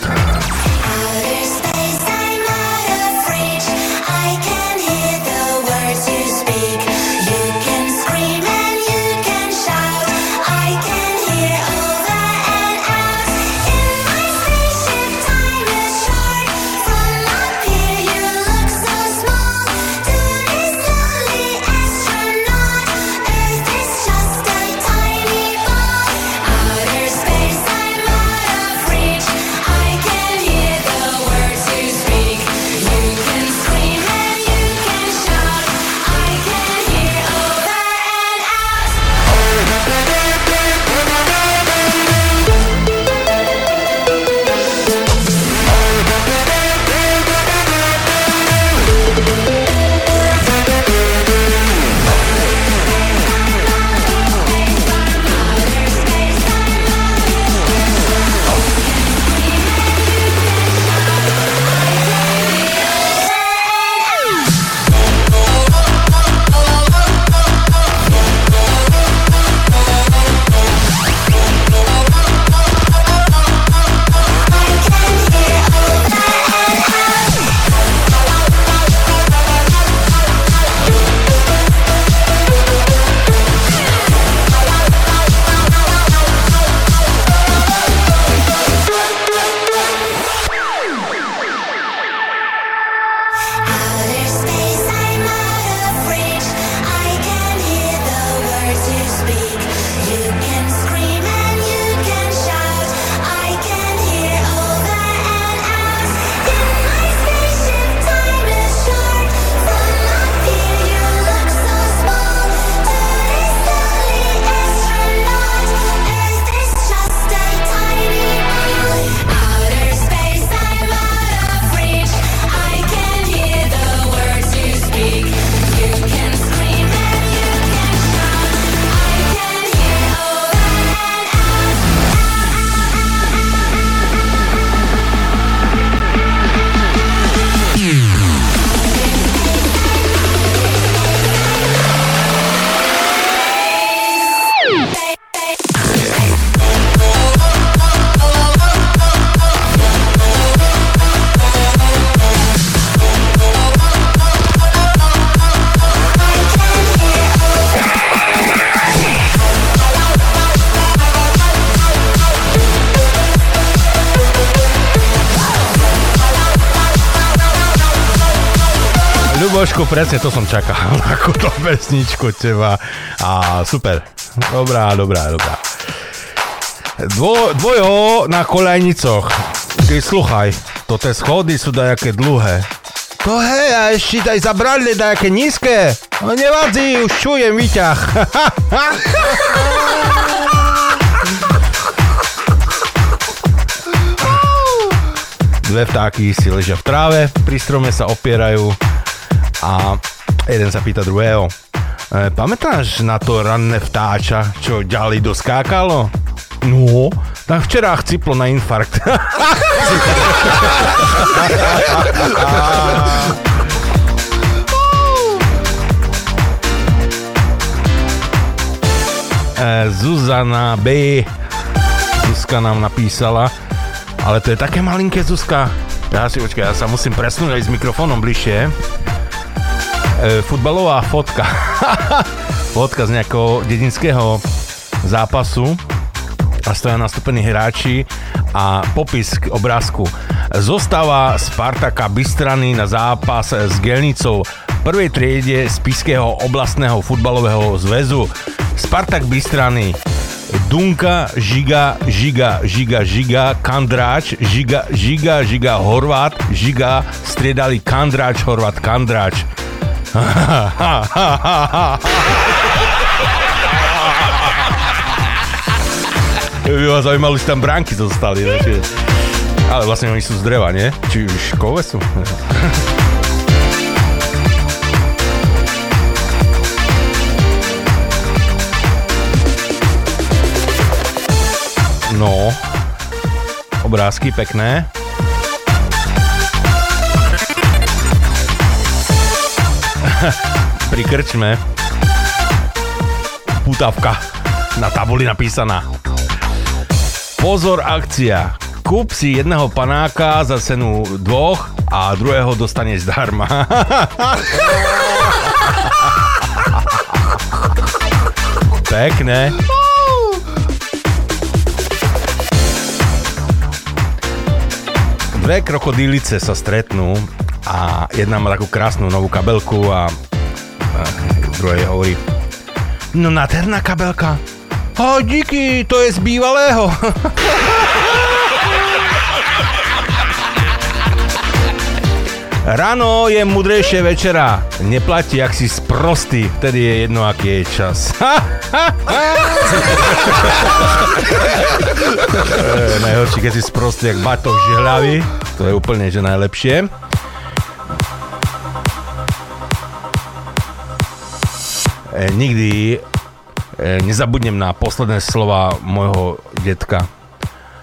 Presne to som čakal, ako to pesničku teba. A super, dobrá, dobrá, dobrá. Dvo, dvojo na kolejnicoch. Ty sluchaj, to tie schody sú dajaké dlhé. To hej, a ešte aj zabrali dajaké nízke. No nevadí, už čujem výťah. Dve vtáky si ležia v tráve, pri strome sa opierajú a jeden sa pýta druhého. E, pamätáš na to ranné vtáča, čo ďalej doskákalo? No, tak včera chciplo na infarkt. E, Zuzana B. Zuzka nám napísala, ale to je také malinké Zuzka. Ja si počkaj, ja sa musím presnúť aj s mikrofónom bližšie. E, futbalová fotka. fotka z nejakého dedinského zápasu a stoja nastúpení hráči a popis k obrázku. Zostava Spartaka Bystrany na zápas s Gelnicou prvej triede z Piského oblastného futbalového zväzu. Spartak Bystrany Dunka, Žiga, Žiga, Žiga, Žiga, Kandráč, Žiga, Žiga, Žiga, Horvát, Žiga, striedali Kandráč, Horvát, Kandráč. By ma zaujímalo, či tam bránky zostali. Ne? Ale vlastne oni sú z dreva, nie? Či už kove sú? No, obrázky pekné. Pri krčme putavka na tabuli napísaná. Pozor akcia. Kúp si jedného panáka za cenu dvoch a druhého dostaneš zdarma. Pekné. Dve krokodílice sa stretnú a jedna má takú krásnu novú kabelku a, a druhej hovorí No nádherná kabelka. O, díky, to je z bývalého. Ráno je mudrejšie večera. Neplatí, ak si sprostý, vtedy je jedno, aký je čas. E, najhorší, keď si sprostý, jak batoh žihľavý. To je úplne, že najlepšie. Nikdy e, nezabudnem na posledné slova môjho detka.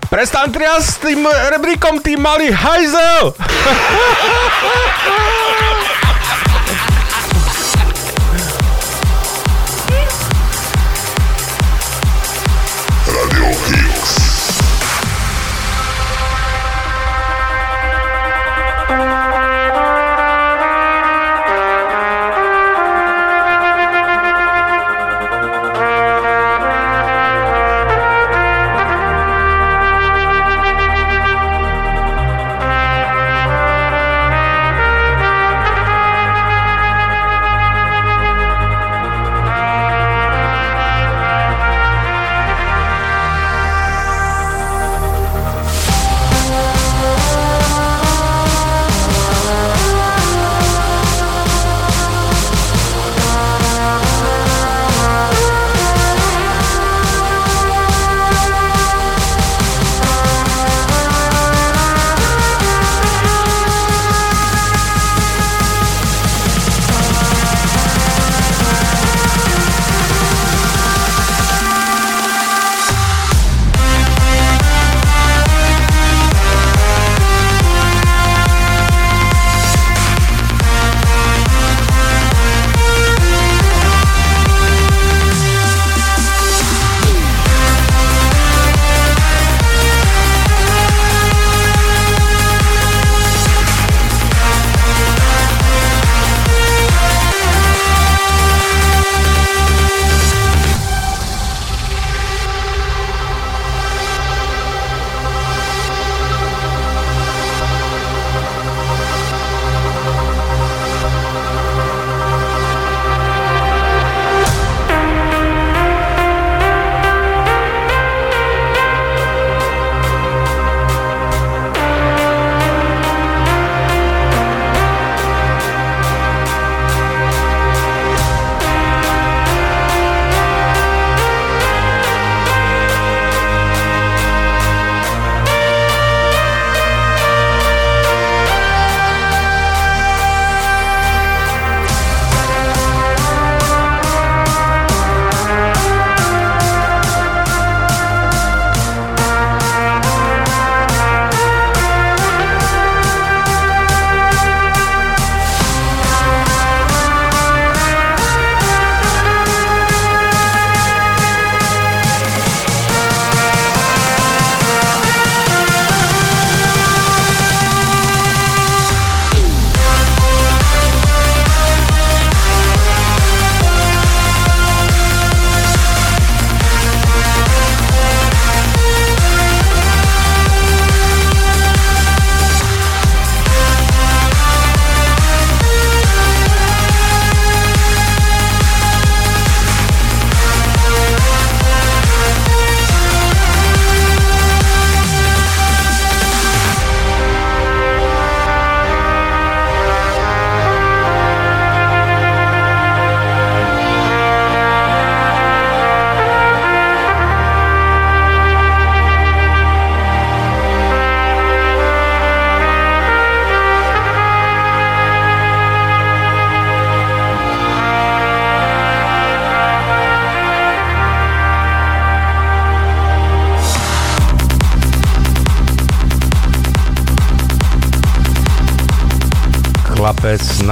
Prestaň triasť s tým rebríkom, ty malý hajzel!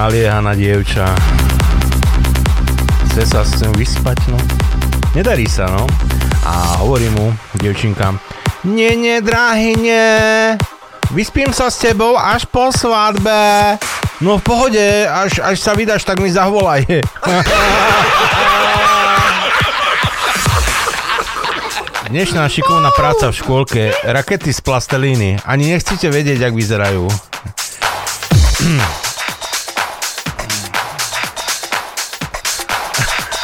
nalieha na dievča. Chce sa s ňou vyspať, no. Nedarí sa, no. A hovorí mu, dievčinka, nie, nie, drahý, nie. Vyspím sa s tebou až po svadbe. No v pohode, až, až sa vydáš, tak mi zavolaj. Dnešná šikovná práca v škôlke, rakety z plastelíny. Ani nechcete vedieť, jak vyzerajú.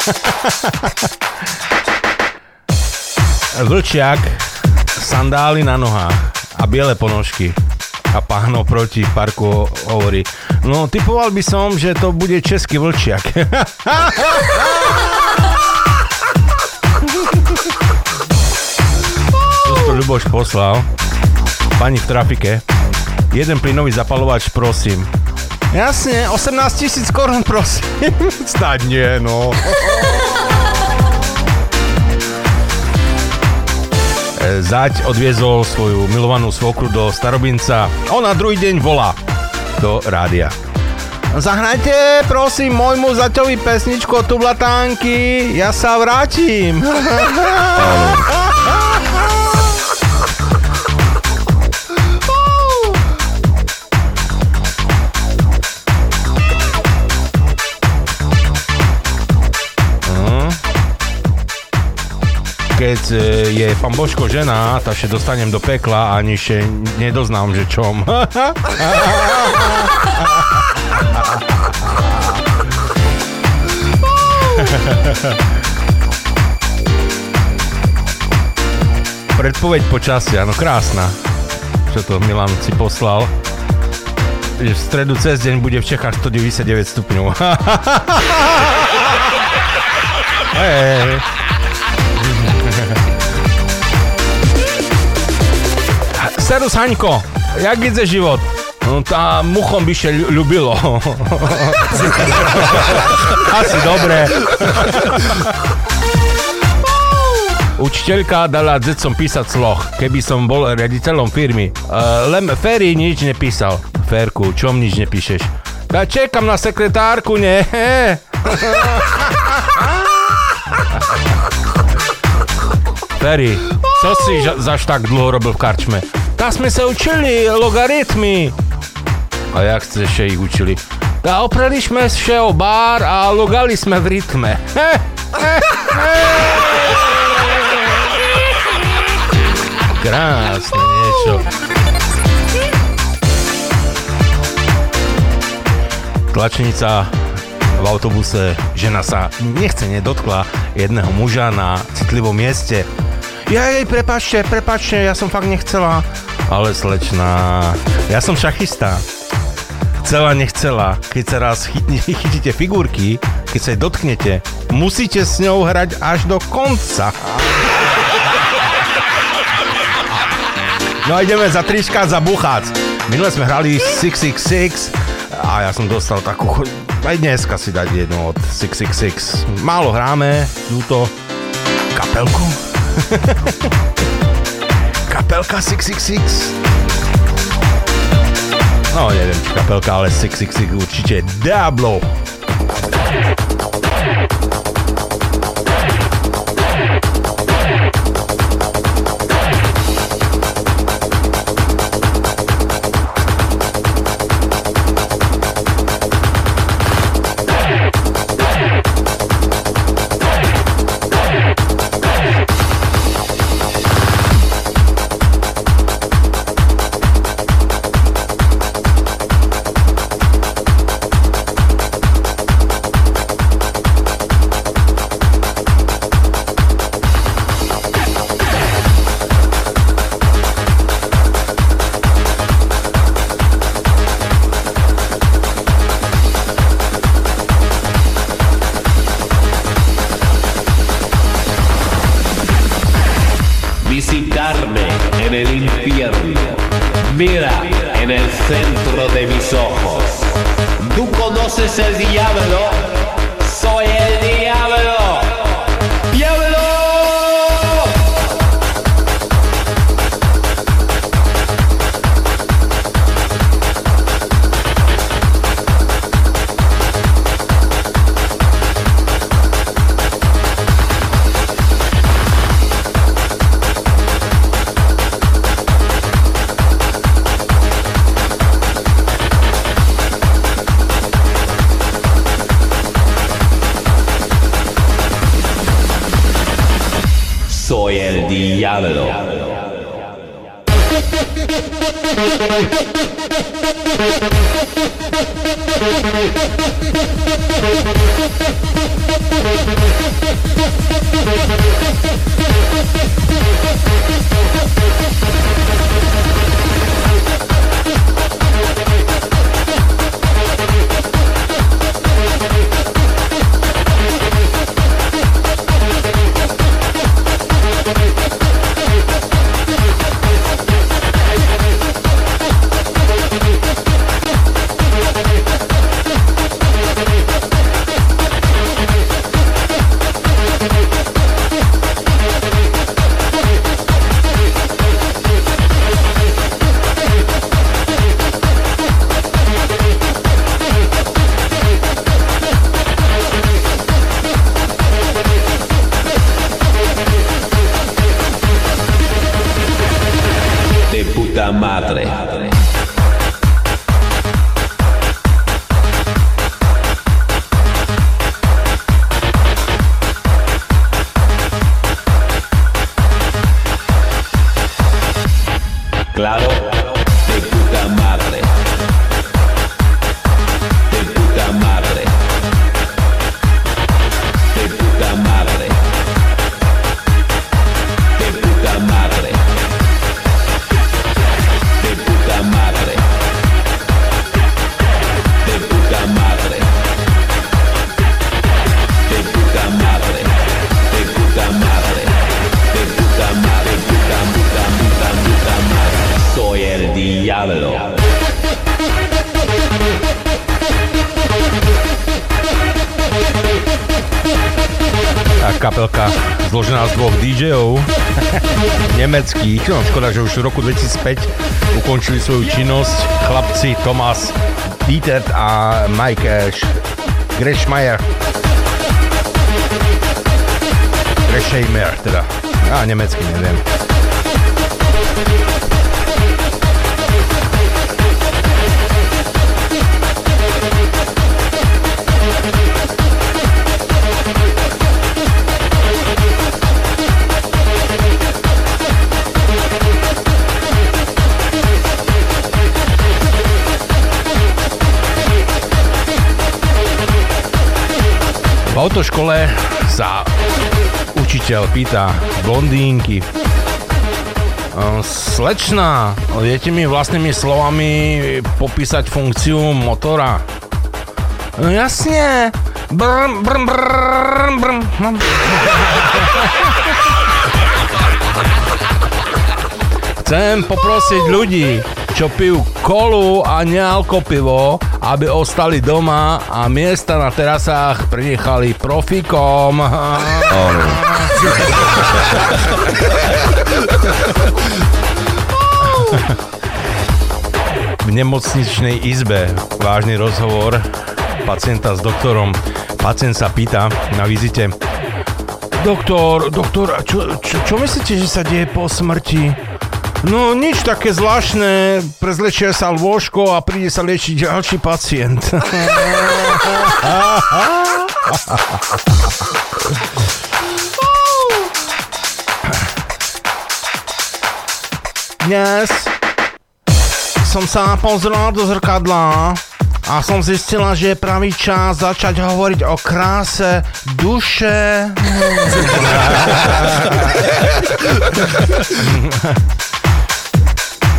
Vlčiak, sandály na nohách a biele ponožky a páno proti parku hovorí, no typoval by som, že to bude český vlčiak. to Ľuboš poslal. Pani v trafike. Jeden plynový zapalovač, prosím. Jasne, 18 tisíc korún, prosím. Stať nie, no. Zať odviezol svoju milovanú svokru do Starobinca. Ona druhý deň volá do rádia. Zahrajte, prosím, môjmu zaťovi pesničku od Tublatánky. Ja sa vrátim. keď e, je pán Božko žena, tak še dostanem do pekla a še nedoznám, že čom. Predpoveď počasia, no krásna. Čo to Milan si poslal? Že v stredu cez deň bude v Čechách 199 stupňov. Hej. Serus Haňko, jak ide život? No tá muchom by še ľu- ľubilo. Asi dobre. Učiteľka dala decom písať sloh, keby som bol riaditeľom firmy. Uh, len Ferry nič nepísal. Ferku, čom nič nepíšeš? Ja čekam na sekretárku, ne? Ferry, co si zaš tak dlho robil v karčme? Tá sme sa učili logaritmy. A jak ste še ich učili? A opreli sme še o bar a logali sme v rytme. Krásne niečo. Tlačenica v autobuse, žena sa nechce nedotkla jedného muža na citlivom mieste. Ja jej, prepačte, prepačte, ja som fakt nechcela. Ale slečná, ja som šachista. Chcela, nechcela. Keď sa raz chytne, chytíte figurky, keď sa jej dotknete, musíte s ňou hrať až do konca. No a ideme za trička za buchác. Minule sme hrali 666 a ja som dostal takú... Aj dneska si dať jednu od 666. Málo hráme túto kapelku. Kapelka 666. No, neviem, či kapelka, ale 666 určite Diablo. Música už v roku 2005 ukončili svoju činnosť chlapci Thomas Dieter a Mike eh, Grešmajer. Gresheimer teda. A nemecky neviem. V autoškole sa učiteľ pýta blondínky. "E, Slečná, viete mi vlastnými slovami popísať funkciu motora? "No Jasne. Brm, brm, brm, brm. No. Chcem poprosiť ľudí, čo pijú kolu a nealko pivo, aby ostali doma a miesta na terasách prinechali profikom. V nemocničnej izbe vážny rozhovor pacienta s doktorom. Pacient sa pýta na vizite, Doktor, doktor, čo, čo, čo myslíte, že sa deje po smrti? No nič také zvláštne, prezlečia sa lôžko a príde sa liečiť ďalší pacient. Dnes som sa pozrela do zrkadla a som zistila, že je pravý čas začať hovoriť o kráse duše.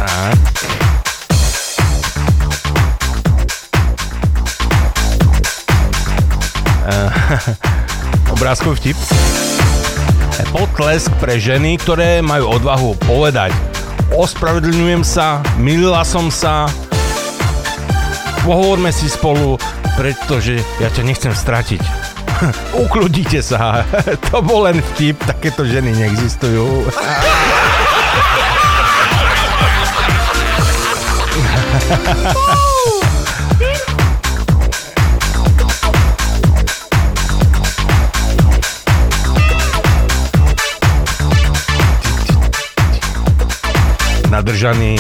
Obrázkový vtip. Potlesk pre ženy, ktoré majú odvahu povedať ospravedlňujem sa, milila som sa, pohovorme si spolu, pretože ja ťa nechcem stratiť. Ukludite sa, to bol len vtip, takéto ženy neexistujú. Nadržaný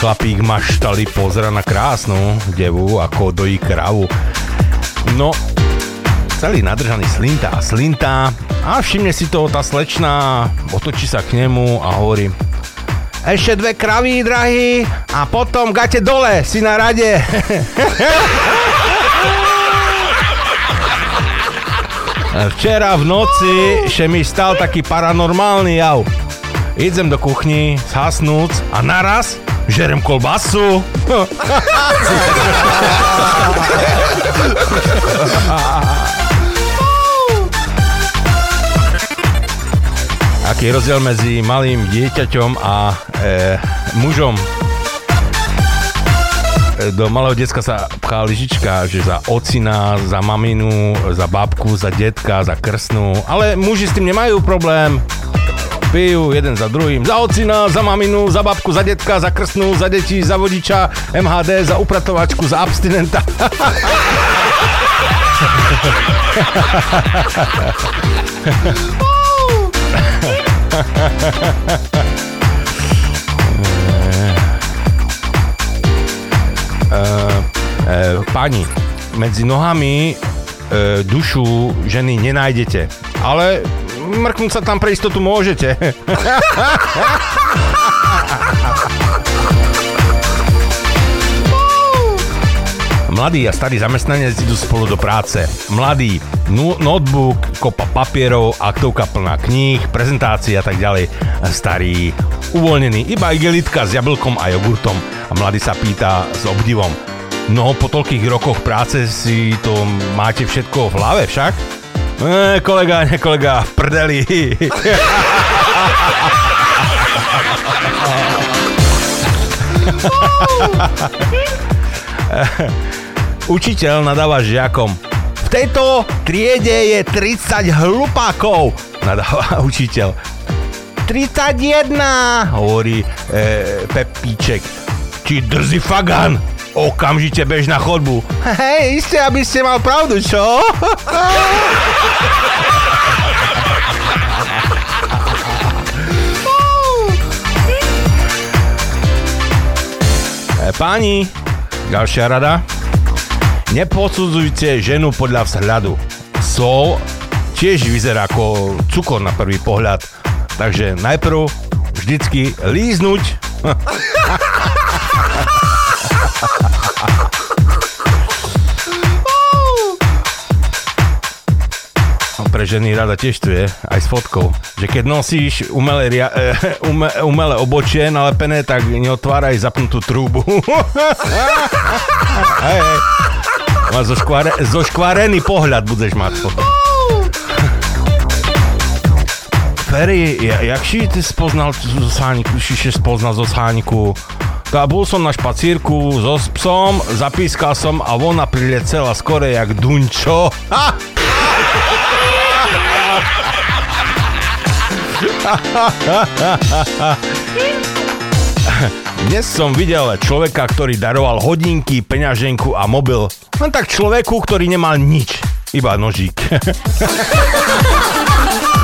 chlapík maštali pozera na krásnu devu, ako dojí kravu. No, celý nadržaný slinta a slinta a všimne si toho tá slečna, otočí sa k nemu a hovorí ešte dve kraví, drahý, a potom gate dole, si na rade. Včera v noci še mi stal taký paranormálny jav. Idem do kuchni, zhasnúc a naraz žerem kolbasu. Aký je rozdiel medzi malým dieťaťom a e, mužom? E, Do malého decka sa pchá lyžička, že za ocina, za maminu, za babku, za detka, za krstnú, ale muži s tým nemajú problém. Pijú jeden za druhým. Za ocina, za maminu, za babku, za detka, za krstnú, za deti, za vodiča, MHD, za upratovačku, za abstinenta. E, e, pani, medzi nohami e, dušu ženy nenájdete, ale mrknúť sa tam pre istotu môžete. Mladý a starý zamestnanec idú spolu do práce. Mladý, no, notebook, kopa papierov, aktovka plná kníh, prezentácia a tak ďalej. Starý, uvoľnený, iba igelitka s jablkom a jogurtom. A mladý sa pýta s obdivom. No, po toľkých rokoch práce si to máte všetko v hlave však? E, kolega, ne kolega, v prdeli. Učiteľ nadáva žiakom. V tejto triede je 30 hlupákov, nadáva učiteľ. 31, hovorí e, Pepíček. Či drzí fagan, okamžite bež na chodbu. Hej, isté, aby ste mal pravdu, čo? E, Páni, ďalšia rada. Neposudzujte ženu podľa vzhľadu. Sol tiež vyzerá ako cukor na prvý pohľad. Takže najprv vždycky líznuť. Pre ženy rada tiež tu je, aj s fotkou. Že keď nosíš umelé, ria, e, ume, umelé obočie nalepené, tak neotváraj zapnutú trúbu. hej, hej. A zo, škvare, zo škvarený pohľad budeš mať potom. Ferry, ja- jak si ty spoznal zo sániku, si si spoznal zo sániku? Tá bol som na špacírku so psom, zapískal som a ona prilecela skore jak Dunčo. Dnes som videl človeka, ktorý daroval hodinky, peňaženku a mobil. Len tak človeku, ktorý nemal nič. Iba nožík.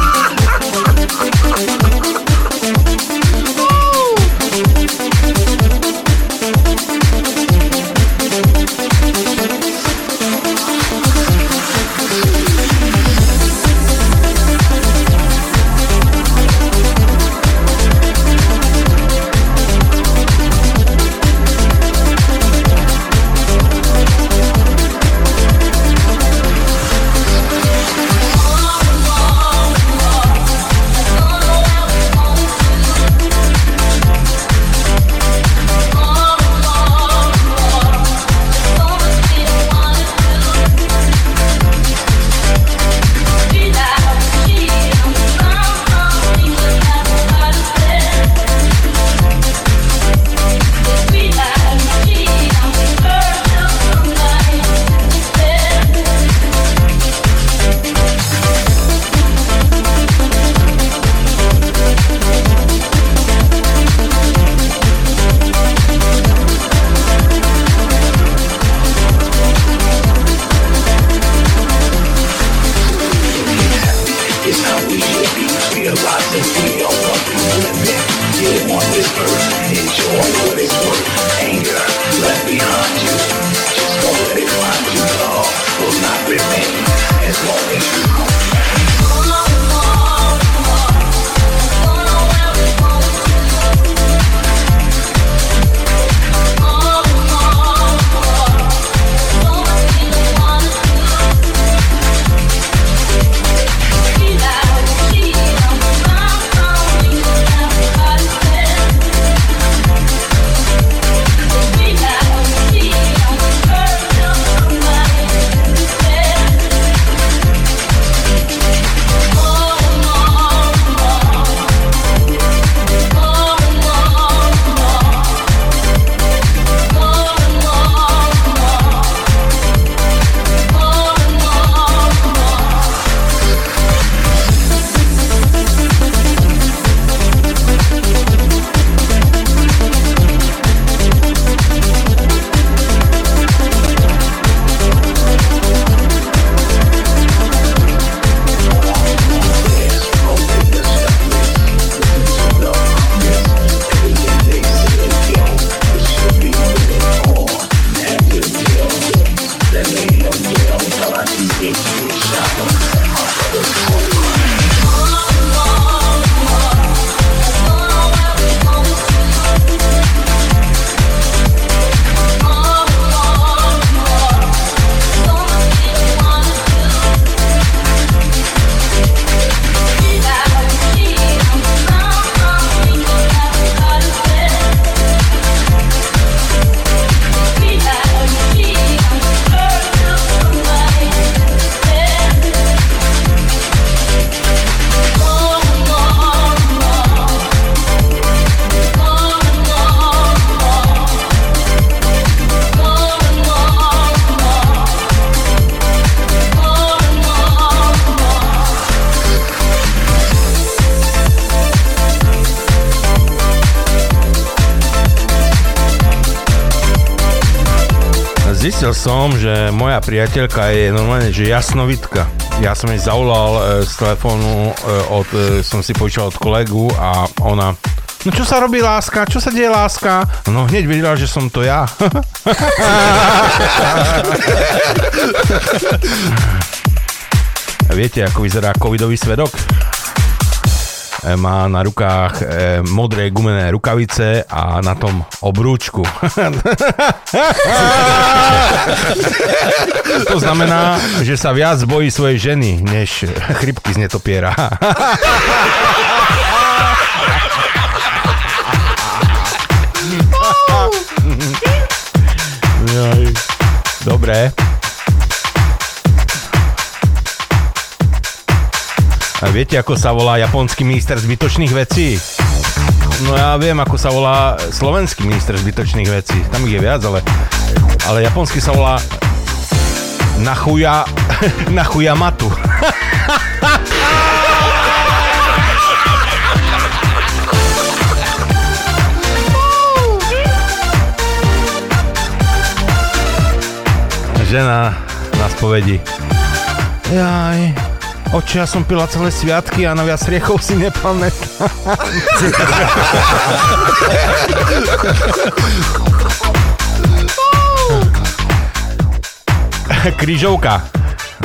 že moja priateľka je normálne, že jasnovitka. Ja som jej zavolal e, z telefónu, e, od, e, som si počal od kolegu a ona No čo sa robí láska? Čo sa deje láska? No hneď vedela, že som to ja. Viete, ako vyzerá covidový svedok? E, Má na rukách e, modré gumené rukavice a na tom obrúčku. to znamená, že sa viac bojí svojej ženy, než chrypky z netopiera. Dobre. A viete, ako sa volá japonský minister zbytočných vecí? No ja viem, ako sa volá slovenský minister zbytočných vecí. Tam ich je viac, ale, ale japonský sa volá Nachuja, Nachuja Matu. Žena na spovedi. Jaj, oči, ja som pila celé sviatky a na viac riechov si nepamätám. Krížovka.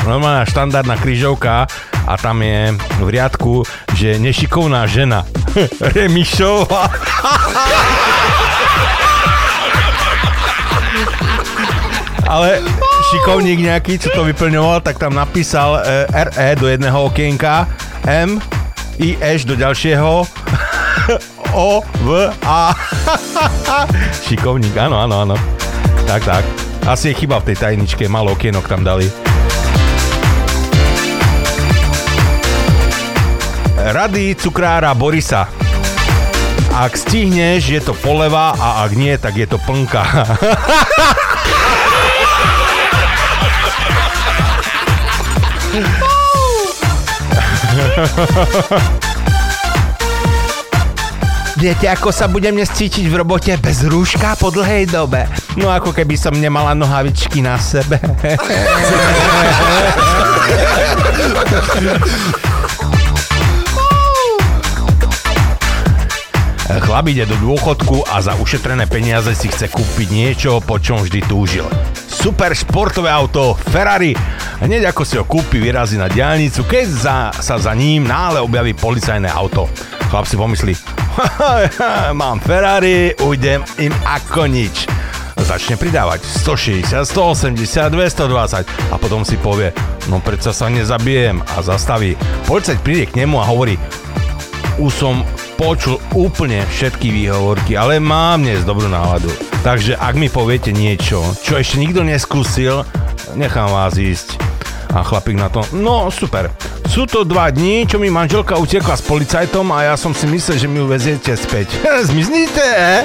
Normálna štandardná krížovka a tam je v riadku, že nešikovná žena. Remišová. Ale šikovník nejaký, čo to vyplňoval, tak tam napísal e, RE do jedného okienka, M, I, Š do ďalšieho, O, V, A. Šikovník, áno, áno, áno. Tak, tak. Asi je chyba v tej tajničke, malo okienok tam dali. Rady cukrára Borisa. Ak stihneš, je to poleva a ak nie, tak je to plnka. Viete, ako sa budem dnes cítiť v robote bez rúška po dlhej dobe? No ako keby som nemala nohavičky na sebe. Chlap ide do dôchodku a za ušetrené peniaze si chce kúpiť niečo, po čom vždy túžil. Super športové auto Ferrari. Hneď ako si ho kúpi, vyrazí na diálnicu, keď za, sa za ním nále objaví policajné auto. Chlap si pomyslí, mám Ferrari, ujdem im ako nič. Začne pridávať 160, 180, 220 a potom si povie, no predsa sa nezabijem a zastaví. Policajt príde k nemu a hovorí, už som počul úplne všetky výhovorky, ale mám dnes dobrú náladu. Takže ak mi poviete niečo, čo ešte nikto neskúsil, nechám vás ísť. A chlapík na to, no super. Sú to dva dní, čo mi manželka utekla s policajtom a ja som si myslel, že mi ju veziete späť. Zmiznite!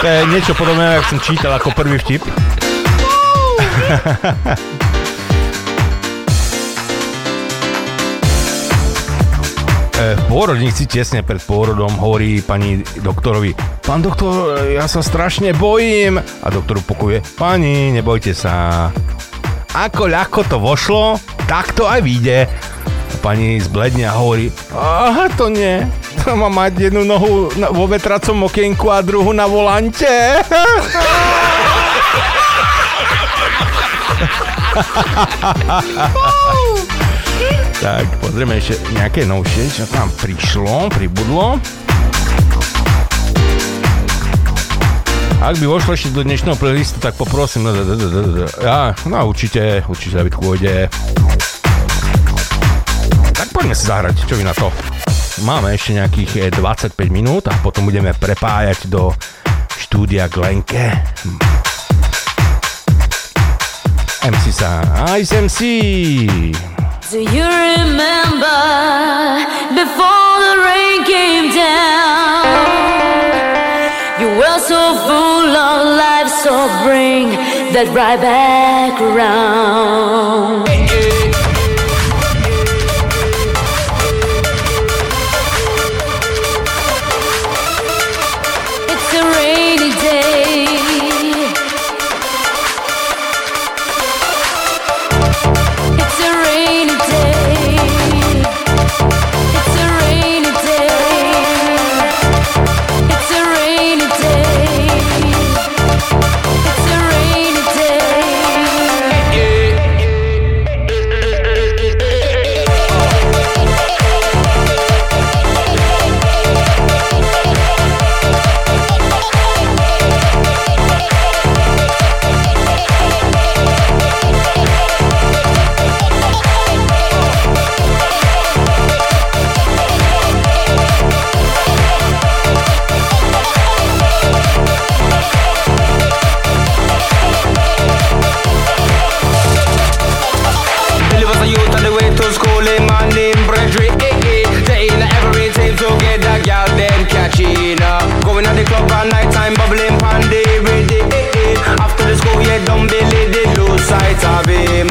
to je niečo podobné, ako som čítal ako prvý vtip. v pôrodnici tesne pred pôrodom hovorí pani doktorovi, pán doktor, ja sa strašne bojím. A doktor upokuje, pani, nebojte sa. Ako ľahko to vošlo, tak to aj vyjde. Pani zbledne a hovorí, aha, to nie. To má mať jednu nohu vo vetracom okienku a druhú na volante. Tak, pozrieme ešte nejaké novšie, čo tam prišlo, pribudlo. Ak by vošlo ešte do dnešného playlistu, tak poprosím. No, no určite, určite David pôjde. Tak poďme si zahrať, čo vy na to? Máme ešte nejakých eh, 25 minút a potom budeme prepájať do štúdia Glenke. MC sa, Ice MC. Do you remember before the rain came down? You were so full of life, so bring that right back around. And Billy did lose sight of him.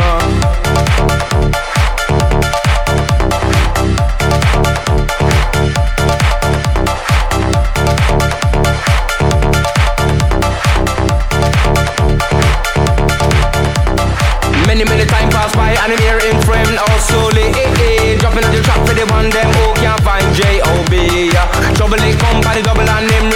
Many, many time pass by and I'm here in frame now slowly eh, eh, Dropping on the track for the one them who can't find J.O.B. Trouble it come by the double and them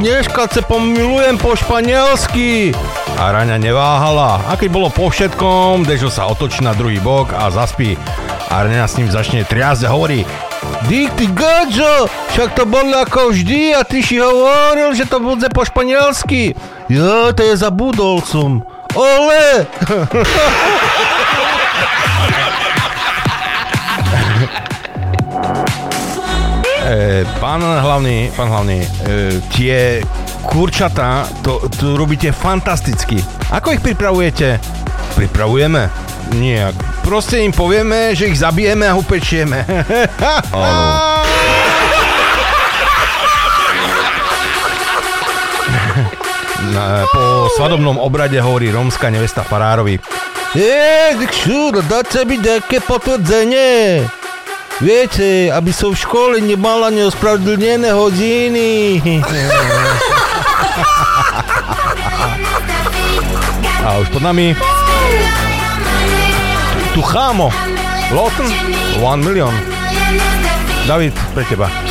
dneška se pomilujem po španielsky. A Raňa neváhala. A keď bolo po všetkom, Dežo sa otočí na druhý bok a zaspí. A Raňa s ním začne triasť a hovorí Dick, ty gačo, však to bolo ako vždy a ty si hovoril, že to bude po španielsky. Jo, to je zabudol som. Ole! E, pán hlavný, pán hlavný, e, tie kurčatá, to, to robíte fantasticky. Ako ich pripravujete? Pripravujeme? Nijak. Proste im povieme, že ich zabijeme a upečieme. Áno. Po svadobnom obrade hovorí rómska nevesta farárovi. E, čudo, dáte mi nejaké potvrdzenie. Viete, aby som v škole nemala neospravedlnené hodiny. A už pod nami tu chámo. Lawton, 1 milión. David, pre teba.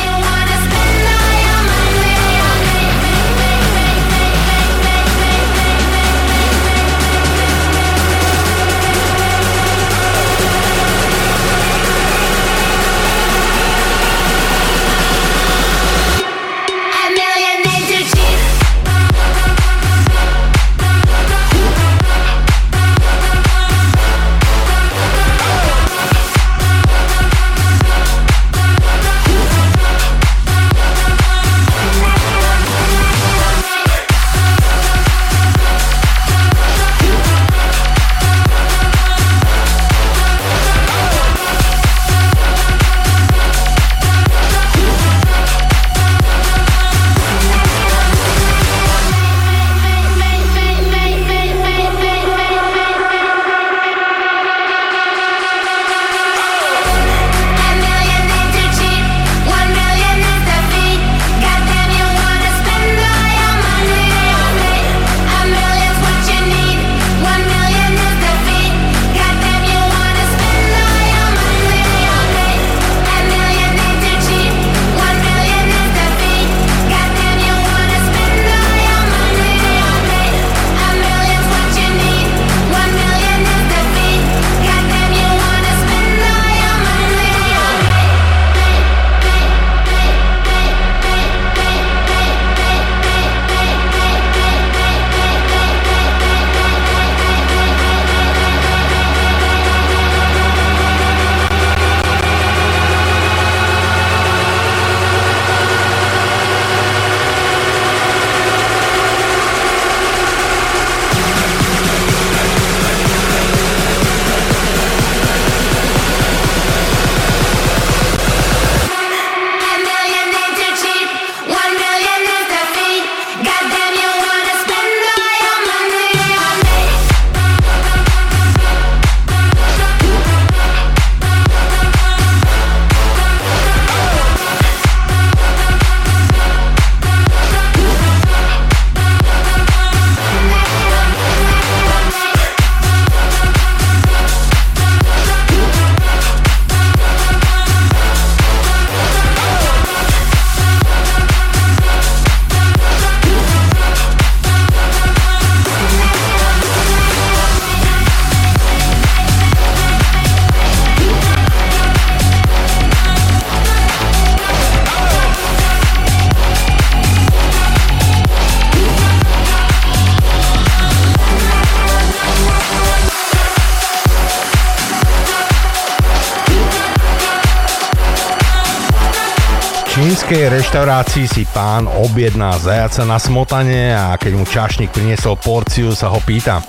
Reštaurácii si pán objedná zajaca na smotane a keď mu čašník priniesol porciu, sa ho pýta.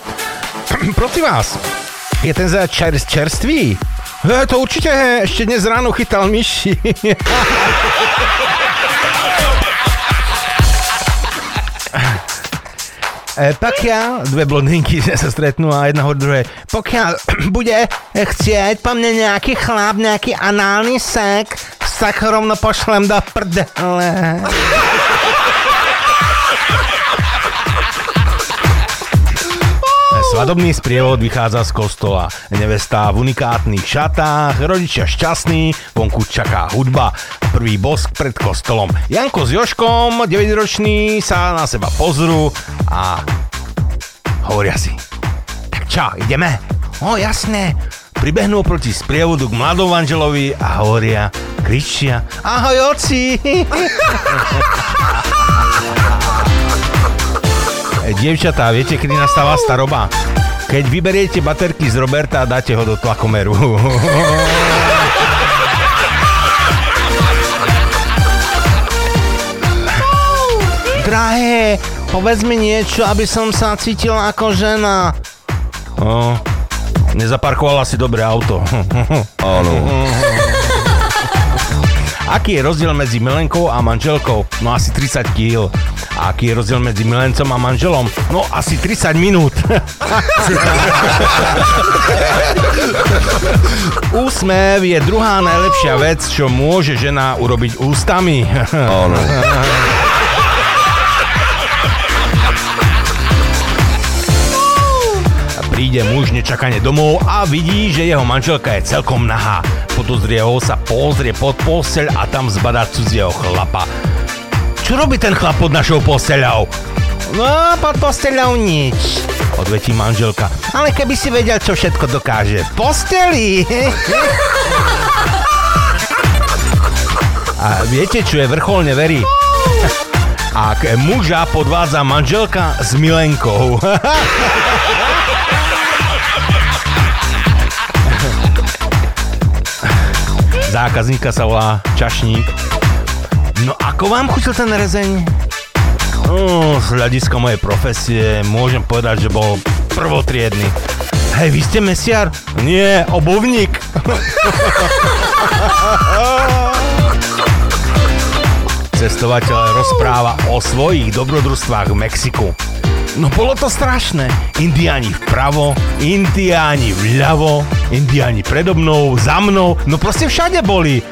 Prosím vás, je ten zajac čer, čerstvý? E, to určite he, ešte dnes ráno chytal myši. E, pokiaľ dve blondinky sa stretnú a jedna hovorí druhej, pokiaľ bude chcieť po mne nejaký chlap, nejaký análny sek, tak rovno pošlem do prdele. Svadobný sprievod vychádza z kostola. Nevesta v unikátnych šatách, rodičia šťastní, vonku čaká hudba. Prvý bosk pred kostolom. Janko s Joškom, 9-roční, sa na seba pozrú a hovoria si. Tak čo, ideme? O, jasné. Pribehnú proti sprievodu k mladom manželovi a hovoria, kričia, ahoj oci! Dievčatá, viete, kedy nastáva staroba? Keď vyberiete baterky z Roberta a dáte ho do tlakomeru. Drahé, povedz mi niečo, aby som sa cítil ako žena. No, nezaparkovala si dobré auto. Áno. Aký je rozdiel medzi milenkou a manželkou? No asi 30 kg. A aký je rozdiel medzi milencom a manželom? No asi 30 minút. Úsmev je druhá najlepšia vec, čo môže žena urobiť ústami. Áno. Príde muž nečakane domov a vidí, že jeho manželka je celkom nahá. Podozrie ho sa, pozrie pod posteľ a tam zbadá cudzieho chlapa. Čo robí ten chlap pod našou posteľou? No, pod posteľou nič, odvetí manželka. Ale keby si vedel, čo všetko dokáže posteli. A viete, čo je vrcholne verí? Ak muža podvádza manželka s milenkou. Zákazníka sa volá Čašník. No ako vám chutil ten rezeň? No, z hľadiska mojej profesie môžem povedať, že bol prvotriedny. Hej, vy ste mesiar? Nie, obuvník. Cestovateľ rozpráva o svojich dobrodružstvách v Mexiku. No bolo to strašné. Indiáni vpravo, indiáni vľavo, indiáni predo mnou, za mnou, no proste všade boli.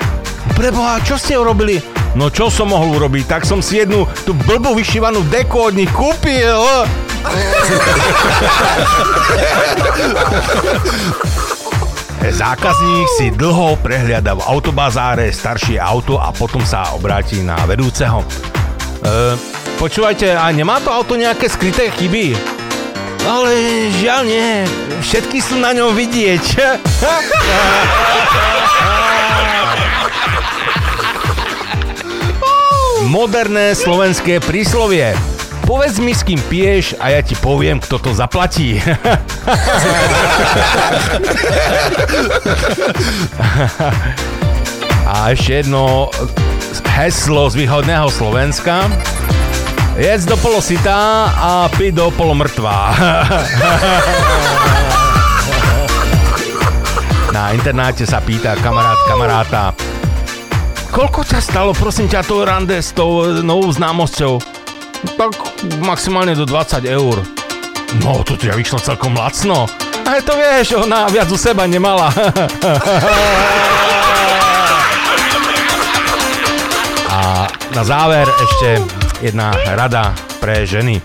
Preboha, čo ste urobili? No čo som mohol urobiť? Tak som si jednu tú blbú vyšívanú deku od nich kúpil. Zákazník si dlho prehliada v autobazáre staršie auto a potom sa obráti na vedúceho. E, počúvajte, a nemá to auto nejaké skryté chyby? Ale žiaľ nie, všetky sú na ňom vidieť. Moderné slovenské príslovie. Povedz mi, s kým piješ a ja ti poviem, kto to zaplatí. a ešte jedno heslo z východného Slovenska. Jedz do polositá a pi do polomrtvá. Na internáte sa pýta kamarát kamaráta, koľko ťa stalo, prosím ťa, to rande s tou novou známosťou? Tak maximálne do 20 eur. No, to ťa vyšlo celkom lacno. Aj to vieš, ona viac u seba nemala. A na záver ešte jedna rada pre ženy.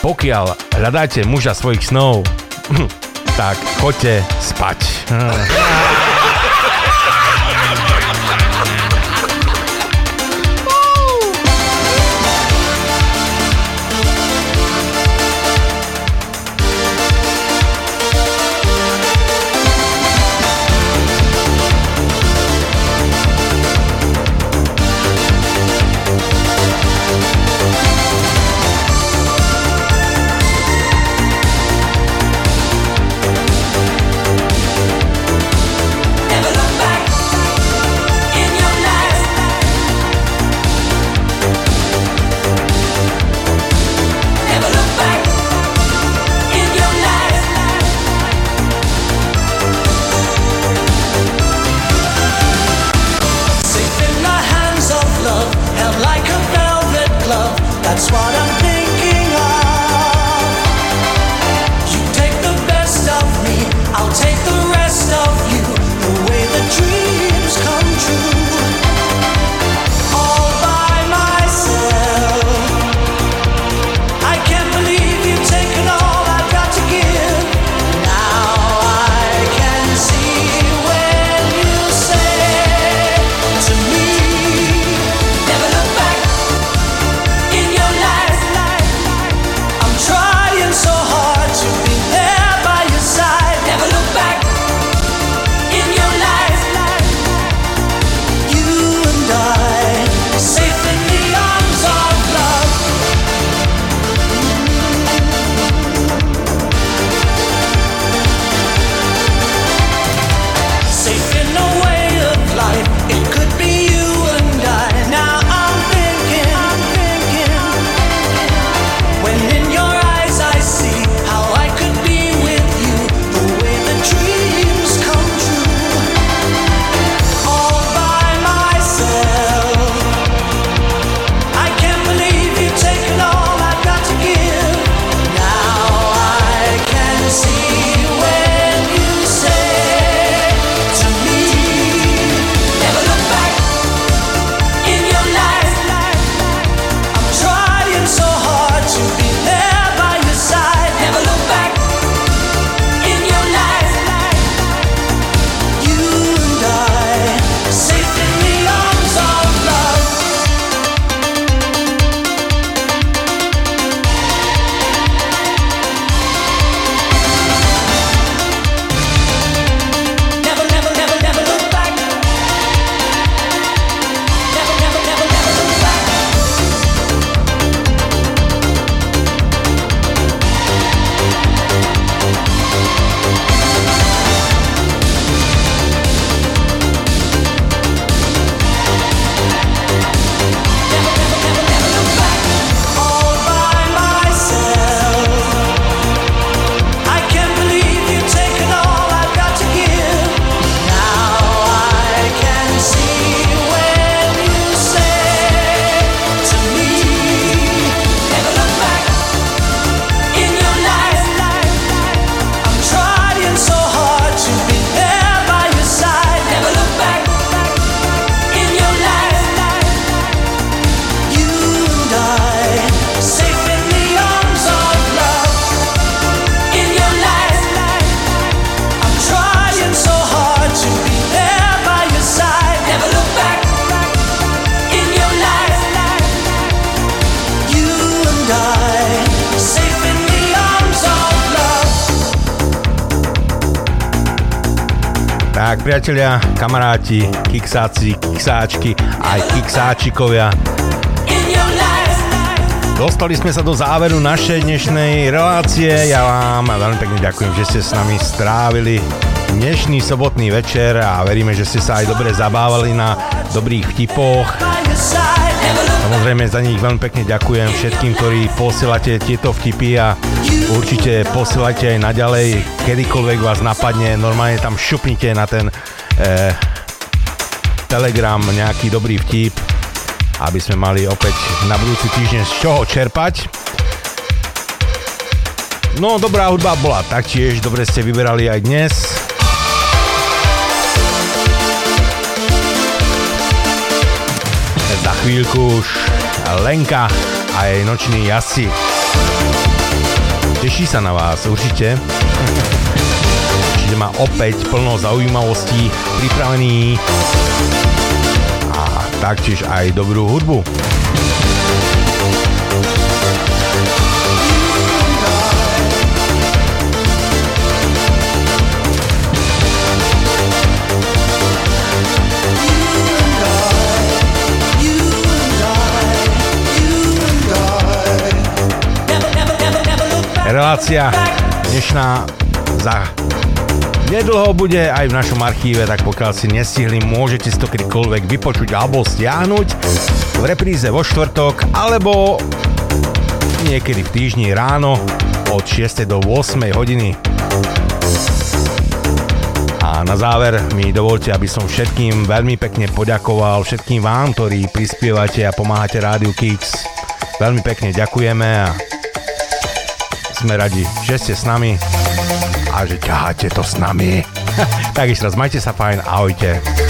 Pokiaľ hľadáte muža svojich snov, tak choďte spať. Tak, priatelia, kamaráti, kiksáci, kiksáčky, aj kiksáčikovia. Dostali sme sa do záveru našej dnešnej relácie. Ja vám veľmi pekne ďakujem, že ste s nami strávili dnešný sobotný večer a veríme, že ste sa aj dobre zabávali na dobrých vtipoch. Samozrejme za nich veľmi pekne ďakujem všetkým, ktorí posielate tieto vtipy a určite posielate aj naďalej, kedykoľvek vás napadne, normálne tam šupnite na ten eh, telegram nejaký dobrý vtip, aby sme mali opäť na budúci týždeň z čoho čerpať. No, dobrá hudba bola taktiež, dobre ste vyberali aj dnes. Chvíľku už Lenka a jej noční jazdci. Teší sa na vás, určite. Určite má opäť plno zaujímavostí pripravený a taktiež aj dobrú hudbu. Relácia dnešná za nedlho bude aj v našom archíve, tak pokiaľ si nestihli, môžete si to kedykoľvek vypočuť alebo stiahnuť v repríze vo štvrtok alebo niekedy v týždni ráno od 6. do 8. hodiny. A na záver mi dovolte, aby som všetkým veľmi pekne poďakoval, všetkým vám, ktorí prispievate a pomáhate Rádiu Kix. Veľmi pekne ďakujeme a sme radi, že ste s nami a že ťaháte to s nami. tak ešte raz, majte sa fajn, ahojte.